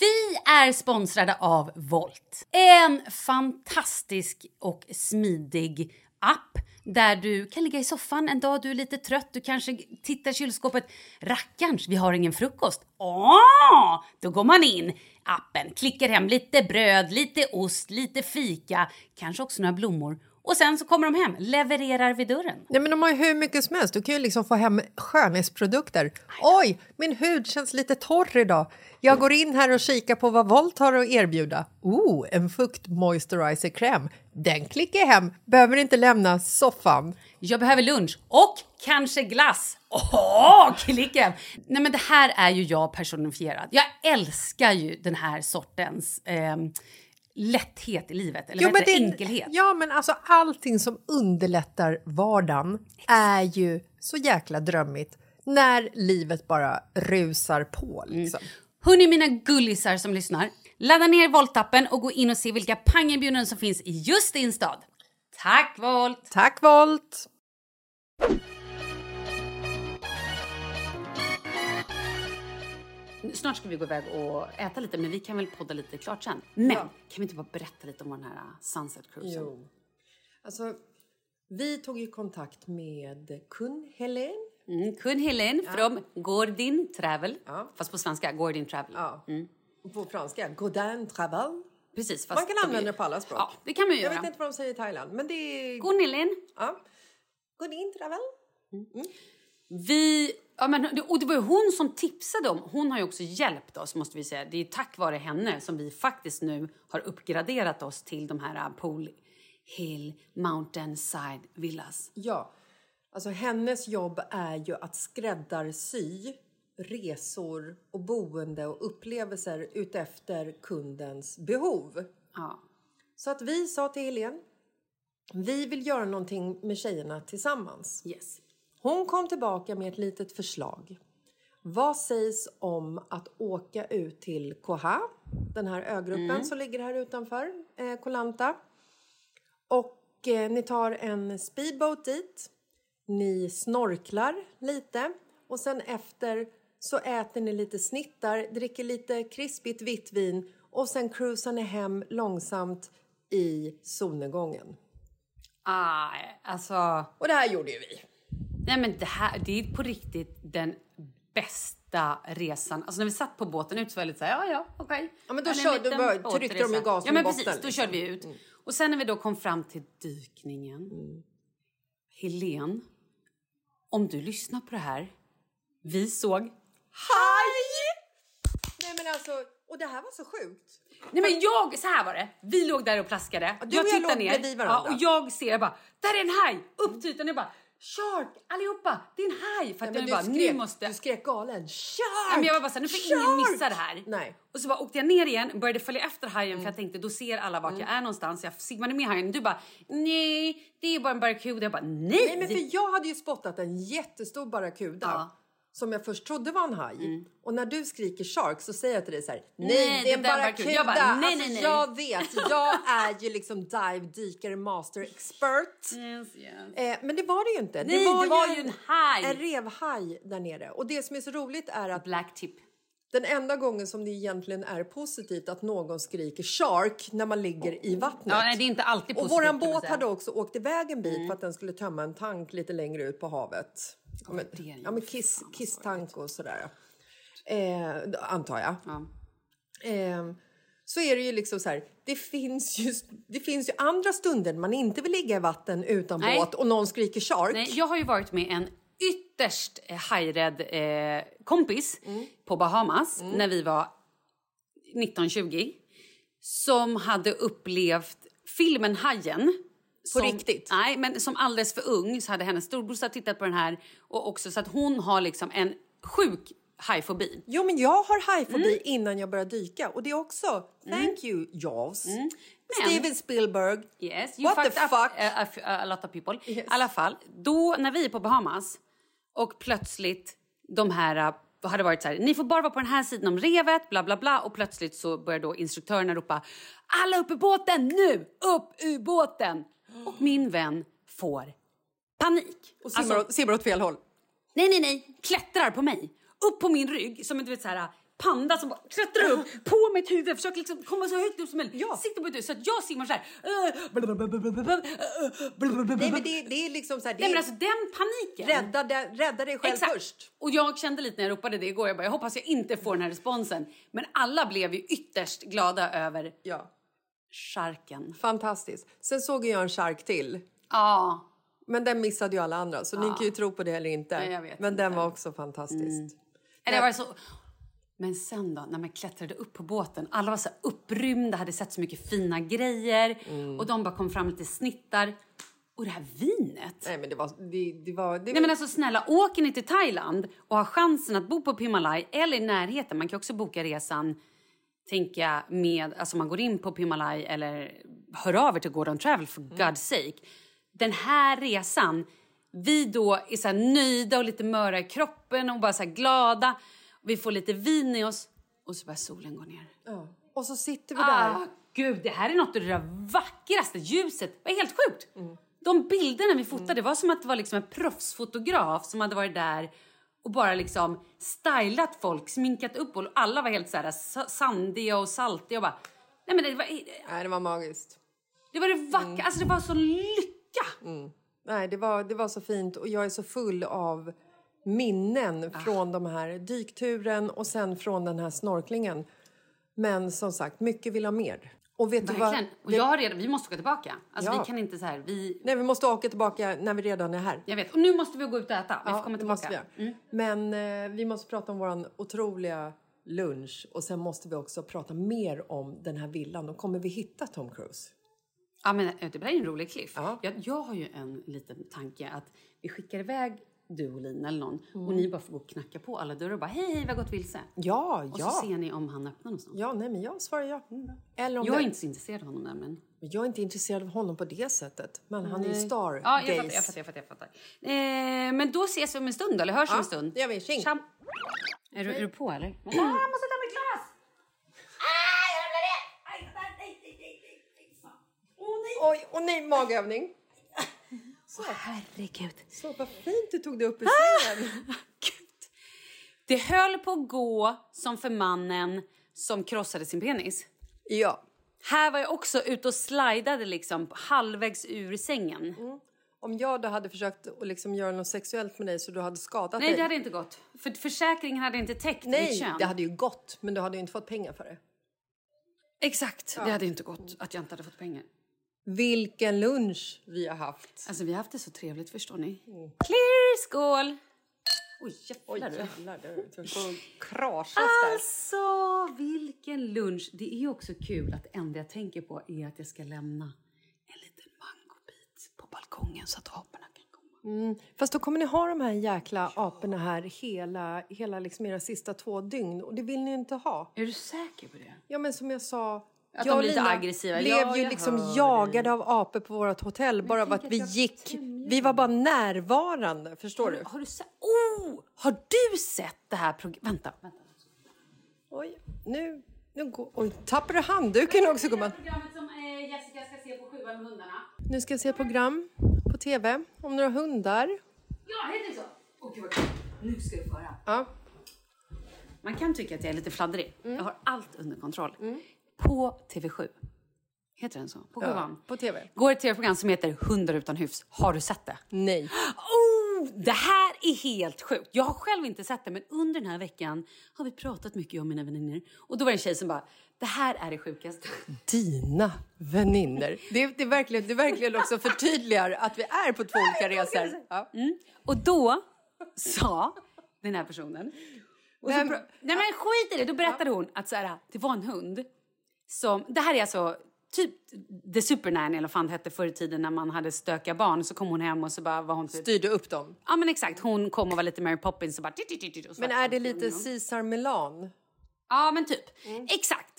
Vi är sponsrade av Volt. En fantastisk och smidig app där du kan ligga i soffan en dag du är lite trött. Du kanske tittar i kylskåpet. Rackarns, vi har ingen frukost. Åh! Då går man in appen, klickar hem lite bröd, lite ost, lite fika, kanske också några blommor. Och sen så kommer de hem, levererar vid dörren. Nej, men de har ju hur mycket som helst. Du kan ju liksom få hem skönhetsprodukter. Oj, min hud känns lite torr idag. Jag går in här och kikar på vad Volt har att erbjuda. Oh, en fukt moisturizer kräm. Den klickar jag hem. Behöver inte lämna soffan. Jag behöver lunch och kanske glass. Åh, klicka! Nej men det här är ju jag personifierad. Jag älskar ju den här sortens ehm, lätthet i livet, eller Jo, men det? enkelhet. Ja, men alltså allting som underlättar vardagen är ju så jäkla drömmigt när livet bara rusar på. Liksom. Hörni mina gullisar som lyssnar, ladda ner Volt-appen och gå in och se vilka pangerbjudanden som finns i just din stad. Tack Volt! Tack Volt! Snart ska vi gå iväg och äta lite, men vi kan väl podda lite klart sen. Men kan vi inte bara berätta lite om den här uh, Sunset Cruisen? Jo. Alltså, vi tog ju kontakt med Kun Helen. Mm, Kun Helen från Gordin Travel. Ja. Fast på svenska, Gordin Travel. Ja. På franska, Godin Travel. Precis, Man kan använda det på alla språk. Ja, det kan man ju Jag göra. vet inte vad de säger i Thailand, men det är... Kun Helen. Ja. Godin Travel. Vi, ja, men, och det var ju hon som tipsade om, hon har ju också hjälpt oss måste vi säga. Det är tack vare henne som vi faktiskt nu har uppgraderat oss till de här uh, Pool Hill Mountainside Villas. Ja. Alltså hennes jobb är ju att skräddarsy resor och boende och upplevelser utefter kundens behov. Ja. Så att vi sa till Helene, vi vill göra någonting med tjejerna tillsammans. Yes. Hon kom tillbaka med ett litet förslag. Vad sägs om att åka ut till Koha, den här ögruppen som ligger här utanför eh, Koh Lanta. Och eh, ni tar en speedboat dit. Ni snorklar lite och sen efter så äter ni lite snittar, dricker lite krispigt vitt vin och sen cruisar ni hem långsamt i solnedgången. Ah, alltså, Och det här gjorde ju vi. Nej men det här, det är på riktigt den bästa resan. Alltså när vi satt på båten ut så var jag lite så här, ja ja, okej. Ja, men då körde- liten bara tryckte de i gasen Ja men botten, precis, då liksom. körde vi ut. Och sen när vi då kom fram till dykningen. Helen, om du lyssnar på det här. Vi såg Haj! Nej men alltså, och det här var så sjukt. Nej men jag, så här var det. Vi låg där och plaskade. du och jag låg bredvid varandra. Ja, och jag ser bara, där är en haj! Upp till ytan. Jag bara, shark! Allihopa, det är en haj! För att jag bara, skrek, nu måste... du skrek galen. Shark! Ja, men jag var bara så här, nu får ingen missa det här. Nej. Och så bara åkte jag ner igen, började följa efter hajen för jag tänkte då ser alla vart jag är någonstans. Jag simmade med hajen. Du bara, nej, det är bara en barracuda. Jag bara, nej! Nej men för jag hade ju spottat en jättestor barracuda. Ja. Mm. Som jag först trodde var en haj. Och när du skriker shark så säger jag till dig så här. Nej, Nej, det är det en barracuda. Jag bara, nej, alltså, nej. Jag vet, jag är ju liksom dive dykare master expert. Yes, yes. Eh, men det var det ju inte. Nej, det var ju en haj. En revhaj där nere. Och det som är så roligt är att Black tip. Den enda gången som det egentligen är positivt att någon skriker shark när man ligger i vattnet. Ja, nej, det är inte alltid Och positivt. våran kan man båt hade också åkt iväg en bit för att den skulle tömma en tank lite längre ut på havet. Ja, men, ja, men kiss, kisstank och sådär. Eh, antar jag. Ja. Eh, så är det ju liksom så här, det finns ju, det finns ju andra stunder man inte vill ligga i vatten utan Nej. båt och någon skriker shark. Nej, jag har ju varit med en ytterst eh, hajrädd eh, kompis på Bahamas när vi var 1920 som hade upplevt filmen Hajen. På som, riktigt? Nej, men som alldeles för ung så hade hennes storbrorsa tittat på den här och också så att hon har liksom en sjuk hajfobi. Jo, men jag har hajfobi Mm. innan jag började dyka. Och det är också, thank you Jaws, Men- Steven Spielberg. Yes, you What the fucked up fuck? A, a, a lot of people. I Yes. alla fall, då när vi är på Bahamas och plötsligt de här äh, hade varit så här, ni får bara vara på den här sidan om revet, bla bla bla. Och plötsligt så börjar då instruktörerna ropa, alla upp ur båten nu, upp ur båten. Och min vän får panik. Och simmar, åt, simmar åt fel håll. Nej, nej, nej. Klättrar på mig. Upp på min rygg som en du vet, så här, panda som bara klättrar upp på mitt huvud. Försöker liksom komma så högt upp som möjligt. Ja. Sitter på ett huvud så att jag simmar så här. Nej, men det, det är liksom så här, Nej, men alltså den paniken. rädda, rädda dig själv Exakt. först. Och jag kände lite när jag ropade det igår. Jag, bara, jag hoppas jag inte får den här responsen. Men alla blev ju ytterst glada över Ja, charken. fantastiskt. Sen såg jag en shark till. Ja. Men den missade ju alla andra, så ni kan ju tro på det eller inte. Jag men inte. Mm. den var också fantastisk. Var det så... Men sen då, när man klättrade upp på båten. Alla var så upprymda, hade sett så mycket fina grejer. Mm. Och de bara kom fram lite snittar. Och det här vinet. Nej, men det var... Det, det var det, Nej men alltså snälla, åker ni till Thailand och har chansen att bo på Pimalai eller i närheten, man kan också boka resan tänker jag med, alltså man går in på Pimalai eller hör av er till Gordon Travel for God's sake. Den här resan, vi då är så nöjda och lite möra i kroppen och bara så glada. Vi får lite vin i oss och så börjar solen gå ner. ja. Och så sitter vi där. Ah, gud, det här är något av det vackraste ljuset. Det var helt sjukt. De bilderna vi fotade var som att det var liksom en proffsfotograf som hade varit där och bara liksom stylat folk, sminkat upp och alla var helt så här sa- sandiga och saltiga och bara... Nej men det var Nej, det var magiskt. det, var det vackra, alltså det var så lycka. Nej, det var, det var så fint och jag är så full av minnen Ah. från de här dykturen och sen från den här snorklingen. Men som sagt, mycket vill ha mer. Och vet du vad? Verkligen. Och jag har redan, vi måste åka tillbaka. Alltså Ja. vi kan inte så här, vi... Nej, vi måste åka tillbaka när vi redan är här. Jag vet. Och nu måste vi gå ut och äta. Vi får Ja, komma det måste tillbaka. vi göra. Men eh, vi måste prata om vår otroliga lunch och sen måste vi också prata mer om den här villan. Och kommer vi hitta Tom Cruise? Ja, men eh, det blir en rolig cliff. Ja. Jag, jag har ju en liten tanke att vi skickar iväg du och Lina eller någon Mm. och ni bara får gå och knacka på alla dörrar och bara hej, hej, vi har gått vilse. Ja, Och ja. så ser ni om han öppnar någonstans. Ja, nej, men jag svarar ja. Eller om Jag är det... inte så intresserad av honom men... jag är inte intresserad av honom på det sättet. Men han är ju star Ja, jag fattar, jag fattar, jag fattar. Jag fattar. Eh, men då ses vi om en stund, eller hörs vi Ja, om en stund? gör vi. Tjing. Tja. Är du, är du på, eller? Ah, jag måste ta mitt glas! Oj, och nej, magövning. Herregud. Så vad fint du tog dig upp ur Ah! sängen. Gud. Det höll på att gå som för mannen som krossade sin penis. Ja. Här var jag också ute och slidade liksom halvvägs ur sängen. Om jag då hade försökt att liksom göra något sexuellt med dig så du hade skadat Nej, dig. det hade inte gått. För försäkringen hade inte täckt mitt Nej, kön. det hade ju gått, men du hade ju inte fått pengar för det. Exakt, det hade inte gått att jag inte hade fått pengar. Vilken lunch vi har haft. Alltså vi har haft det så trevligt förstår ni. Clear, skål! Oj jävlar du. jävlar, du krasas Alltså vilken lunch! Det är ju också kul att det enda jag tänker på är att jag ska lämna en liten mangobit på balkongen så att aporna kan komma. Fast då kommer ni ha de här jäkla aporna här hela, hela liksom era sista två dygn och det vill ni inte ha. Är du säker på det? Ja men som jag sa, Att jag de blir lite aggressiva. blev Ja, ju jag liksom jagade av apor på vårt hotell bara av att vi gick. tämjer Vi var bara närvarande, förstår du? Har du sett? Oh! Har du sett det här programmet? Vänta, vänta. Oj, nu, nu går... Oj, tappar du handduken också gumman? Programmet som eh, Jessica ska se på sjuan med hundarna. Nu ska jag se ett program på tv om några hundar. Ja, heter det så? Åh gud vad kul. Nu ska du få höra. Ja, Man kan tycka att jag är lite fladdrig. Mm. Jag har allt under kontroll. På TV7. Heter den så? På sjuan. på tv. Går ett tv-program som heter Hundar utan hyfs. Har du sett det? Nej. Oh, det här är helt sjukt. Jag har själv inte sett det, men under den här veckan har vi pratat mycket om mina vänner. Och då var det en tjej som bara, det här är det sjukaste. Dina vänner. Det, det, är verkligen, det verkligen också förtydligar att vi är på två olika resor. Ja. Och då sa den här personen. Och så nej men skit i det, då berättade hon att så här, det var en hund som, det här är alltså typ The Supernanny eller vad fan det hette förr i tiden när man hade stökiga barn så kom hon hem och så bara var hon typ, Styrde upp dem. ja men exakt hon kom och var lite Mary Poppins och bara och så Men är det lite igenom. Caesar Milan? Ja, men typ. Exakt.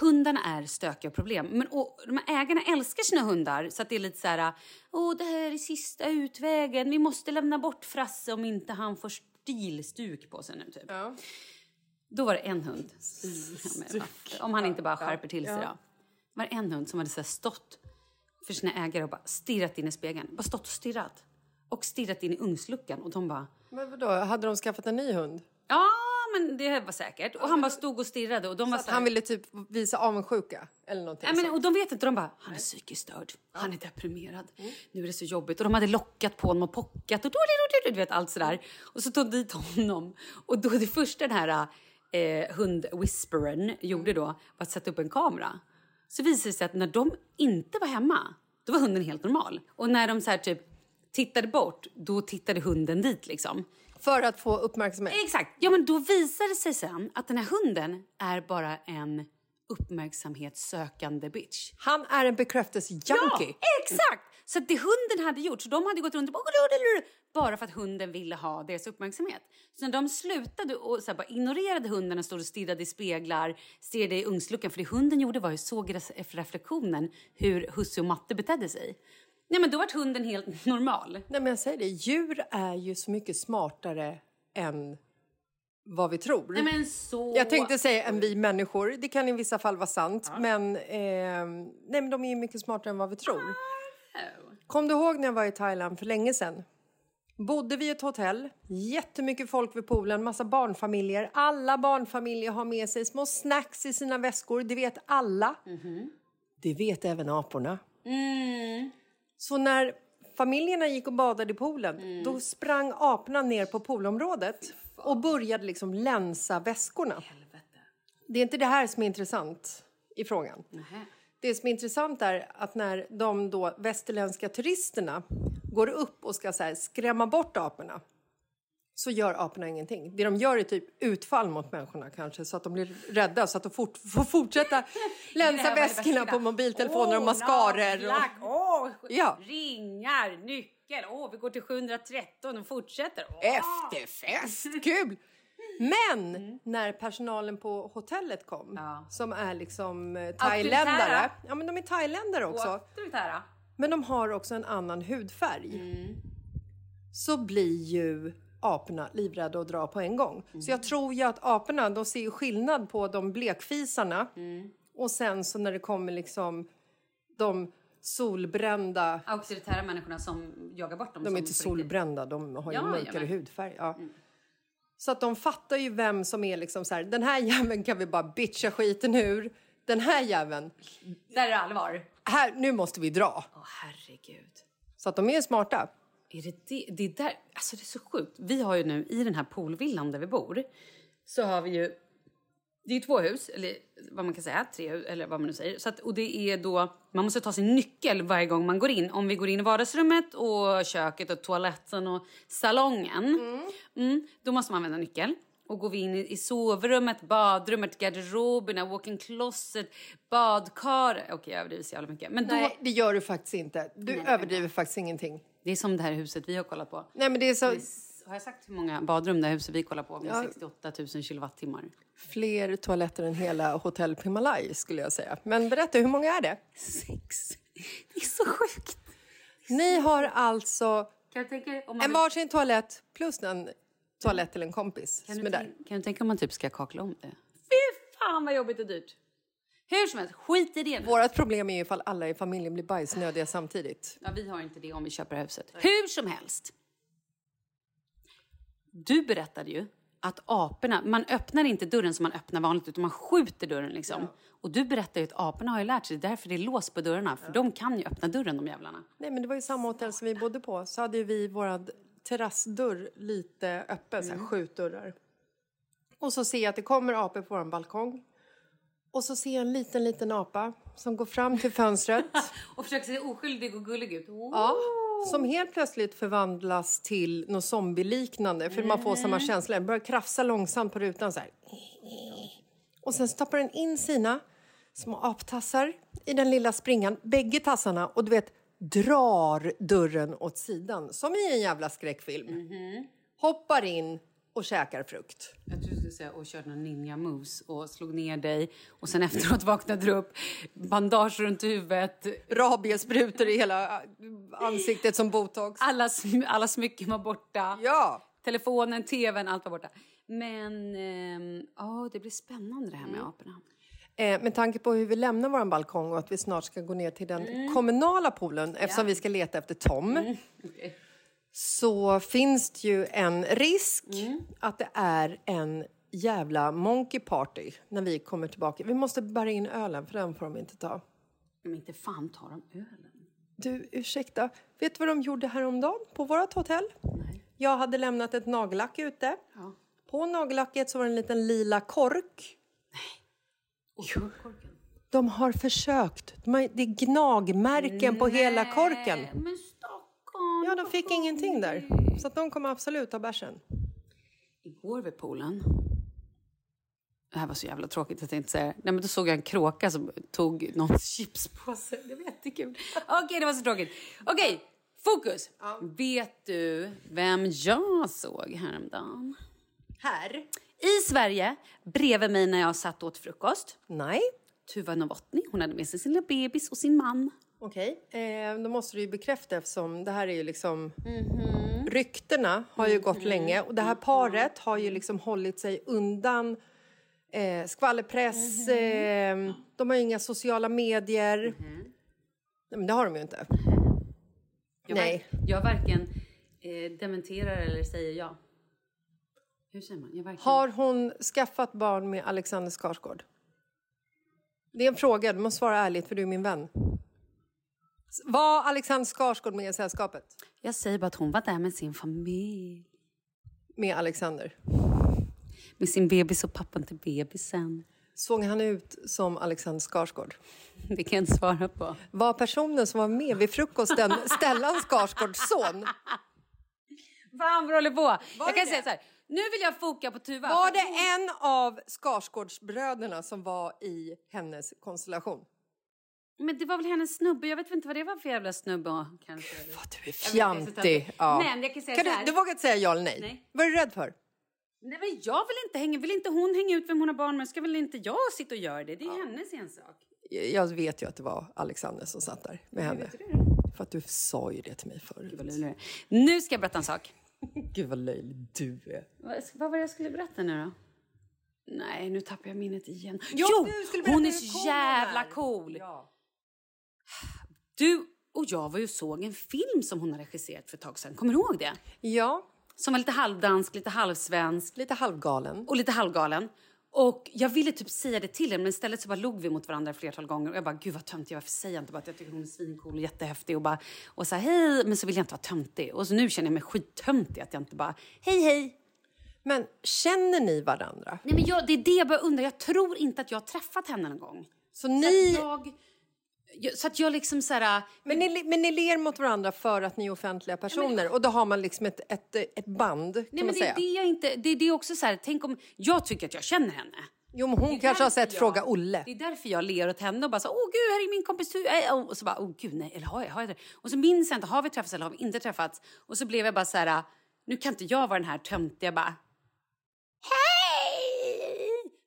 Hundarna är stökiga problem. Men, och, de här ägarna älskar sina hundar så att det är lite så här... Åh, det här är sista utvägen. Vi måste lämna bort Frasse om inte han får stilstuk på sig nu. Typ. Ja. Då var det en hund. Om han inte bara skärper till sig då. var det en hund som hade så stått för sina ägare och bara stirrat in i spegeln. Bara stått och stirrat. Och stirrat in i ugnsluckan. Och de bara... Men vadå, hade de skaffat en ny hund? Ja, men det var säkert. Och han bara stod och stirrade. Och de var Att så här, han ville typ visa avundsjuka eller någonting Nej, men, sånt. och de vet inte, de bara, han är psykiskt störd, han är deprimerad, nu är det så jobbigt. Och de hade lockat på honom och pockat och då, du vet allt sådär. Och så tog de dit honom. Och då det första den här eh, hundwhisperern gjorde då var att sätta upp en kamera. Så visade det sig att när de inte var hemma, då var hunden helt normal. Och när de så här typ tittade bort, då tittade hunden dit liksom. För att få uppmärksamhet. Exakt. Ja, men då visade det sig sen att den här hunden är bara en uppmärksamhetssökande bitch. Han är en bekräftelsejunkie. Ja, exakt! Så det hunden hade gjort, så de hade gått runt och bara, bara för att hunden ville ha deras uppmärksamhet. Så när de slutade och så här, bara ignorerade hunden och stod och stirrade i speglar, stirrade i ugnsluckan, för det hunden gjorde var ju såg reflektionen hur husse och matte betedde sig. Nej men då var hunden helt normal. Nej, men jag säger det, djur är ju så mycket smartare än vad vi tror. Nej men så... Jag tänkte säga än vi människor. Det kan i vissa fall vara sant. Men, eh, nej, men de är ju mycket smartare än vad vi tror. Kom du ihåg när jag var i Thailand för länge sedan? Bodde vi i ett hotell, jättemycket folk vid poolen, massa barnfamiljer. Alla barnfamiljer har med sig små snacks i sina väskor. Det vet alla. Det vet även aporna. Så när familjerna gick och badade i poolen, då sprang aporna ner på poolområdet och började liksom länsa väskorna. Det är inte det här som är intressant i frågan. Det som är intressant är att när de då västerländska turisterna går upp och ska så här skrämma bort aporna så gör aporna ingenting. Det de gör är typ utfall mot människorna kanske så att de blir rädda så att de fort, får fortsätta länsa väskorna på mobiltelefoner och mascaror. Och... Åh, Ja. ringar, nyckel. Åh, vi går till 713 och fortsätter. Åh. Efterfest! Kul! Men när personalen på hotellet kom, Ja. som är liksom eh, thailändare. Ja, men de är thailändare också. Men de har också en annan hudfärg. Så blir ju aporna livrädda och dra på en gång. Så jag tror ju att aporna, de ser ju skillnad på de blekfisarna och sen så när det kommer liksom de solbrända Auktoritära människorna som jagar bort dem. de är inte solbrända, de har ju Ja, mörkare jajamän. hudfärg. Ja. Så att de fattar ju vem som är liksom så här, den här jäveln kan vi bara bitcha skiten ur. Den här jäveln, Där är det allvar. här, nu måste vi dra. Åh, herregud. Så att de är smarta. Är det det? Det är där, alltså det är så sjukt. Vi har ju nu i den här poolvillan där vi bor så har vi ju det är två hus, eller vad man kan säga, tre hus, eller vad man nu säger. Så att, och det är då, man måste ta sin nyckel varje gång man går in. Om vi går in i vardagsrummet och köket och toaletten och salongen. Mm, då måste man använda nyckel. Och går vi in i, sovrummet, badrummet, garderoberna, walk-in closet, badkar. Okej, jag överdriver så jävla mycket. Men då, Nej, det gör du faktiskt inte. Du överdriver faktiskt ingenting. det är som det här huset vi har kollat på. Nej, men det är så Har jag sagt hur många badrum det här huset vi kollar på med Ja. 68 000 kilowattimmar? fler toaletter än hela Hotell Pimalaj skulle jag säga. Men berätta, hur många är det? Sex. Det är så sjukt. Ni har alltså tänka en varsin toalett plus en toalett till en kompis kan som du, är där. kan du tänka om man typ ska kakla om det? Fy fan vad jobbigt och dyrt. Hur som helst, skit i det nu. Vårt problem är ju ifall alla i familjen blir bajsnödiga samtidigt. Ja, vi har inte det om vi köper huset. Hur som helst. Du berättade ju att aporna, man öppnar inte dörren som man öppnar vanligt utan man skjuter dörren liksom. Och du berättade ju att aporna har ju lärt sig, det är därför det är lås på dörrarna. För de kan ju öppna dörren de jävlarna. Nej, men det var ju samma hotell som vi bodde på. Så hade ju vi vår terrassdörr lite öppen, så här, skjutdörrar. Och så ser jag att det kommer apor på vår balkong. Och så ser jag en liten, liten apa som går fram till fönstret. Och försöker se oskyldig och gullig ut. Oh. Ja, som helt plötsligt förvandlas till något zombieliknande för man får samma känsla. Den börjar krafsa långsamt på rutan så här. Och sen stoppar den in sina små aptassar i den lilla springan, bägge tassarna och du vet drar dörren åt sidan som i en jävla skräckfilm. Hoppar in och käkar frukt. Jag trodde du skulle säga och körde några ninja moves och slog ner dig och sen efteråt vaknade du upp, bandage runt huvudet, Rabiessprutor i hela ansiktet som botox. alla, sm- alla smycken var borta. Ja! Telefonen, tvn, allt var borta. Men ehm, ja, det blir spännande det här med aporna. Eh, med tanke på hur vi lämnar vår balkong och att vi snart ska gå ner till den kommunala poolen eftersom vi ska leta efter Tom så finns det ju en risk att det är en jävla monkey party när vi kommer tillbaka. Vi måste bära in ölen för den får de inte ta. Men inte fan tar de ölen. Du, ursäkta. Vet du vad de gjorde häromdagen på vårt hotell? Jag hade lämnat ett nagellack ute. På nagellacket så var det en liten lila kork. Och korken. De har försökt. Det är gnagmärken på hela korken. Men. Ja, de fick ingenting där. Så att de kommer absolut ta bärsen. Igår vid poolen. Det här var så jävla tråkigt. Jag tänkte säga. Nej, men då såg jag en kråka som tog någons chipspåse. Det var jättekul. Okej, det var så tråkigt. Okej, fokus. Vet du vem jag såg häromdagen? Här? I Sverige, bredvid mig när jag satt och åt frukost. Nej. Tuva Novotny. Hon hade med sig sin lilla bebis och sin man. Okej, eh, då måste du ju bekräfta eftersom det här är ju liksom... Ryktena har ju gått länge och det här paret har ju liksom hållit sig undan eh, skvallerpress. Eh, de har ju inga sociala medier. Nej, men det har de ju inte. Jag Nej. Var, jag varken eh, dementerar eller säger ja. Hur säger man? Jag varken... Har hon skaffat barn med Alexander Skarsgård? Det är en fråga, du måste svara ärligt för du är min vän. Var Alexander Skarsgård med i sällskapet? Jag säger bara att hon var där med sin familj. Med Alexander? Med sin bebis och pappan till bebisen. Såg han ut som Alexander Skarsgård? Det kan jag inte svara på. Var personen som var med vid frukosten Stellan Skarsgårds son? Fan vad håller på! jag det kan det? säga så här. Nu vill jag foka på Tuva. Var det en av Skarsgårdsbröderna som var i hennes konstellation? Men det var väl hennes snubbe. Jag vet inte vad det var för jävla snubbe. Kanske. Vad du är fjantig. Ja. Men jag kan säga Kan så här. du, du vågar inte säga ja eller nej? Nej. Vad är du rädd för? Nej, men jag vill inte hänga. Vill inte hon hänga ut vem hon har barn med ska väl inte jag sitta och göra det. Det är hennes ensak. Jag vet ju att det var Alexander som satt där med henne. För att du sa ju det till mig förut. Är. Nu ska jag berätta en sak. Gud vad löjlig du är. Vad, var det jag skulle berätta nu då? Nej, nu tappar jag minnet igen. Jo, Jo, hon är så jävla cool. Ja. Du och jag var ju såg en film som hon har regisserat för ett tag sedan. Kommer du ihåg det? ja, Som var lite halvdansk, lite halvsvensk lite halvgalen. och lite halvgalen. Och jag ville typ säga det till henne men istället så bara log vi mot varandra flertal gånger och jag bara gud vad töntig varför säger jag inte bara att jag tycker hon är svincool och jättehäftig och bara och så här, hej men så vill jag inte vara töntig och så nu känner jag mig skittöntig att jag inte bara hej hej Men känner ni varandra? Nej, men jag, det är det jag börjar undra. Jag tror inte att jag har träffat henne någon gång. Så Så ni, jag, så att jag liksom så här... men, ni, men ni ler mot varandra för att ni är offentliga personer och då har man liksom ett, ett, ett band kan Nej, man men det säga. är det jag inte... Det är det också så här, tänk om... Jag tycker att jag känner henne. Jo, men hon är kanske har sett jag- Fråga Olle. Det är därför jag ler åt henne och bara så åh gud, här är min kompis äh, Och så bara, åh gud, nej, eller har jag, har jag det? Och så minns jag inte, har vi träffats eller har vi inte träffats? Och så blev jag bara så här, nu kan inte jag vara den här töntiga bara!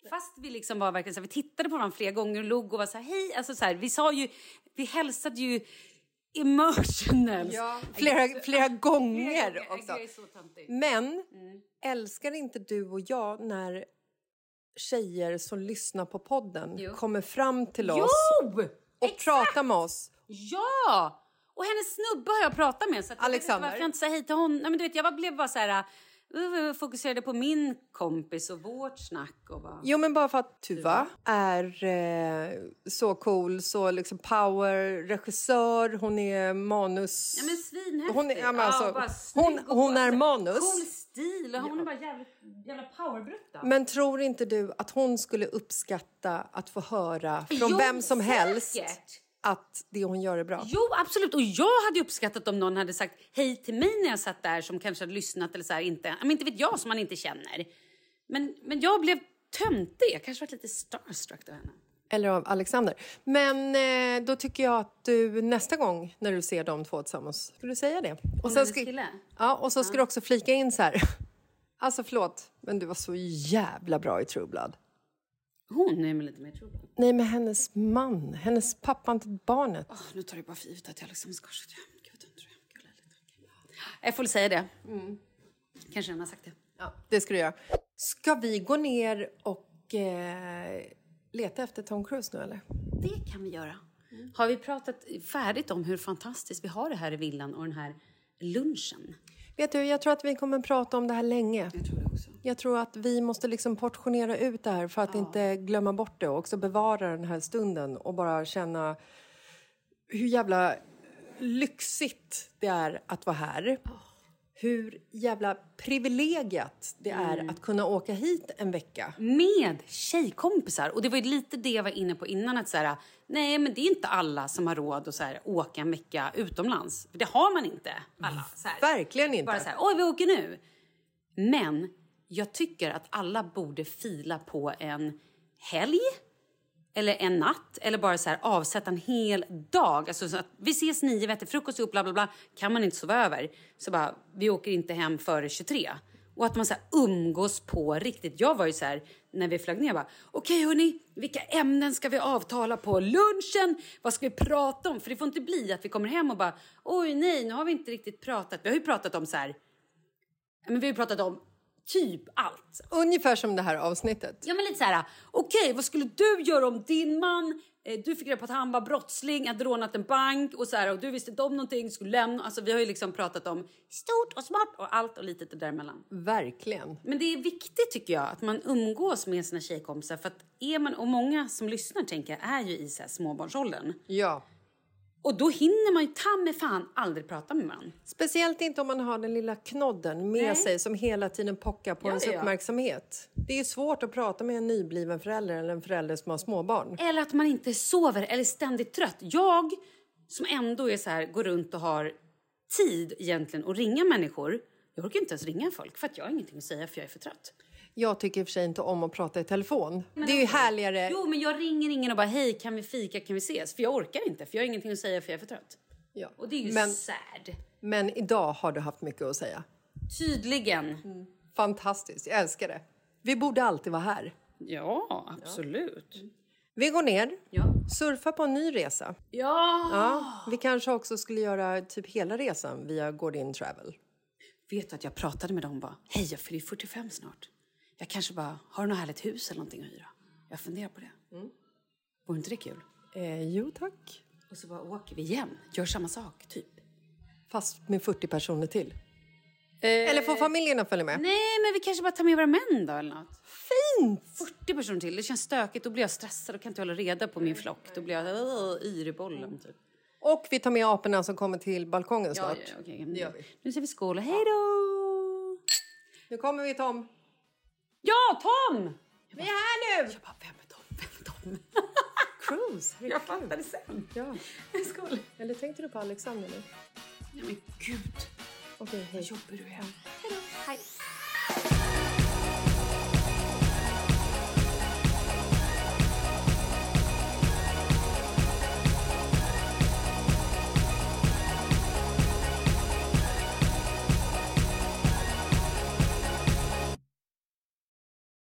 Fast vi liksom var verkligen så här, vi tittade på varandra flera gånger och log och var så här, hej! Alltså så här, vi sa ju, vi hälsade ju emotional. Ja, flera, flera gånger Jag också. Men älskar inte du och jag när tjejer som lyssnar på podden Jo. kommer fram till oss Jo! och pratar med oss? Ja! Och hennes snubbe har jag pratat med. Så att jag vet inte Alexander. varför jag inte säger hej till honom. Nej, men du vet, jag blev bara så här... Fokuserade på min kompis och vårt snack. Och bara... Jo, men bara för att Tuva är eh, så cool, så liksom power, regissör, hon är manus... Ja, men svinhäftig. Hon är- ja, men alltså, bara hon- hon är alltså, manus. Cool stil. Och hon är bara jävligt, jävla powerbrutta. Men tror inte du att hon skulle uppskatta att få höra från Jo, vem som helst säkert. Att det hon gör är bra. Jo, absolut. Och jag hade uppskattat om någon hade sagt hej till mig när jag satt där som kanske hade lyssnat eller så här, inte, men inte vet jag som man inte känner. Men, men jag blev töntig. Jag kanske varit lite starstruck av henne. Eller av Alexander. Men eh, då tycker jag att du nästa gång när du ser de två tillsammans, skulle du säga det? Och hennes ska, ja, och så ska du också flika in så här. Alltså förlåt, men du var så jävla bra i True Blood. Hon är med lite mer tro på. Nej, men hennes man, hennes pappan till barnet. Oh, nu tar det bara för givet att jag liksom ska... Gud, tror jag. Jag får väl säga det. Kanske redan har sagt det. Ja, det ska du göra. Ska vi gå ner och eh, leta efter Tom Cruise nu eller? Det kan vi göra. Har vi pratat färdigt om hur fantastiskt vi har det här i villan och den här lunchen? Vet du, jag tror att vi kommer prata om det här länge. Jag tror det också. Jag tror att vi måste liksom portionera ut det här för att inte glömma bort det och också bevara den här stunden och bara känna hur jävla lyxigt det är att vara här. Hur jävla privilegiat det är att kunna åka hit en vecka. Med tjejkompisar. Och det var lite det jag var inne på innan. Att så här, nej, men det är inte alla som har råd att så här, åka en vecka utomlands. För det har man inte. Alla. Här. Verkligen inte. Bara så här, oj vi åker nu. Men jag tycker att alla borde fila på en helg. Eller en natt. Eller bara så här, avsätta en hel dag. Alltså så att vi ses nio, vi äter frukost ihop, bla bla bla. Kan man inte sova över. Så bara, vi åker inte hem före 23. Och att man så här umgås på riktigt. Jag var ju så här, när vi flög ner, bara, okej hörni, vilka ämnen ska vi avtala på lunchen? Vad ska vi prata om? För det får inte bli att vi kommer hem och bara, oj nej, nu har vi inte riktigt pratat. Vi har ju pratat om så här, men vi har ju pratat om typ allt. Ungefär som det här avsnittet. Ja men lite så här, okej vad skulle du göra om din man, eh, du fick reda på att han var brottsling, hade rånat en bank och så här, och du visste inte om någonting, skulle lämna. Alltså vi har ju liksom pratat om stort och smart och allt och lite däremellan. Verkligen. Men det är viktigt tycker jag att man umgås med sina tjejkompisar för att är man, och många som lyssnar tänker jag är ju i så här småbarnsåldern. Ja. Och då hinner man ju ta med fan aldrig prata med varandra. Speciellt inte om man har den lilla knodden med Nej. sig som hela tiden pockar på Ja, ens ja. uppmärksamhet. Det är svårt att prata med en nybliven förälder eller en förälder som har småbarn. Eller att man inte sover eller är ständigt trött. Jag som ändå är så här, går runt och har tid egentligen att ringa människor. Jag orkar inte ens ringa folk för att jag har ingenting att säga för jag är för trött. Jag tycker i och för sig inte om att prata i telefon. det är ju härligare. Jo, men jag ringer ingen och bara hej, kan vi fika, kan vi ses? För jag orkar inte, för jag har ingenting att säga för jag är för trött. Ja. Och det är ju Men- sad. Men idag har du haft mycket att säga. Tydligen. Fantastiskt, jag älskar det. Vi borde alltid vara här. Ja, absolut. Vi går ner, Ja. surfar på en ny resa. Ja. Ja, vi kanske också skulle göra typ hela resan via Gordin Travel. Vet du att jag pratade med dem bara, hej jag fyller ju 45 snart. Jag kanske bara, har du något härligt hus eller någonting att hyra? Jag funderar på det. Mm. Vore inte det kul? Eh, jo tack. Och så bara åker vi igen, gör samma sak, typ. Fast med 40 personer till. Eller får familjerna följa med? Nej, men vi kanske bara tar med våra män då eller något. Fint! 40 personer till, det känns stökigt. Då blir jag stressad och kan inte hålla reda på min flock. Då blir jag yr i bollen typ. Och vi tar med aporna som kommer till balkongen Ja, snart. ja, gör vi. Nu säger vi skål och hej då! Nu kommer vi Tom. Ja, Tom! Vi är här nu! Jag bara, vem är Tom? Vem är Tom? Cruise, Jag herregud. fattade sen. Ja. Skål. Eller tänkte du på Alexander nu? Nej men gud, Okej, hej. vad jobbig du är. Hej.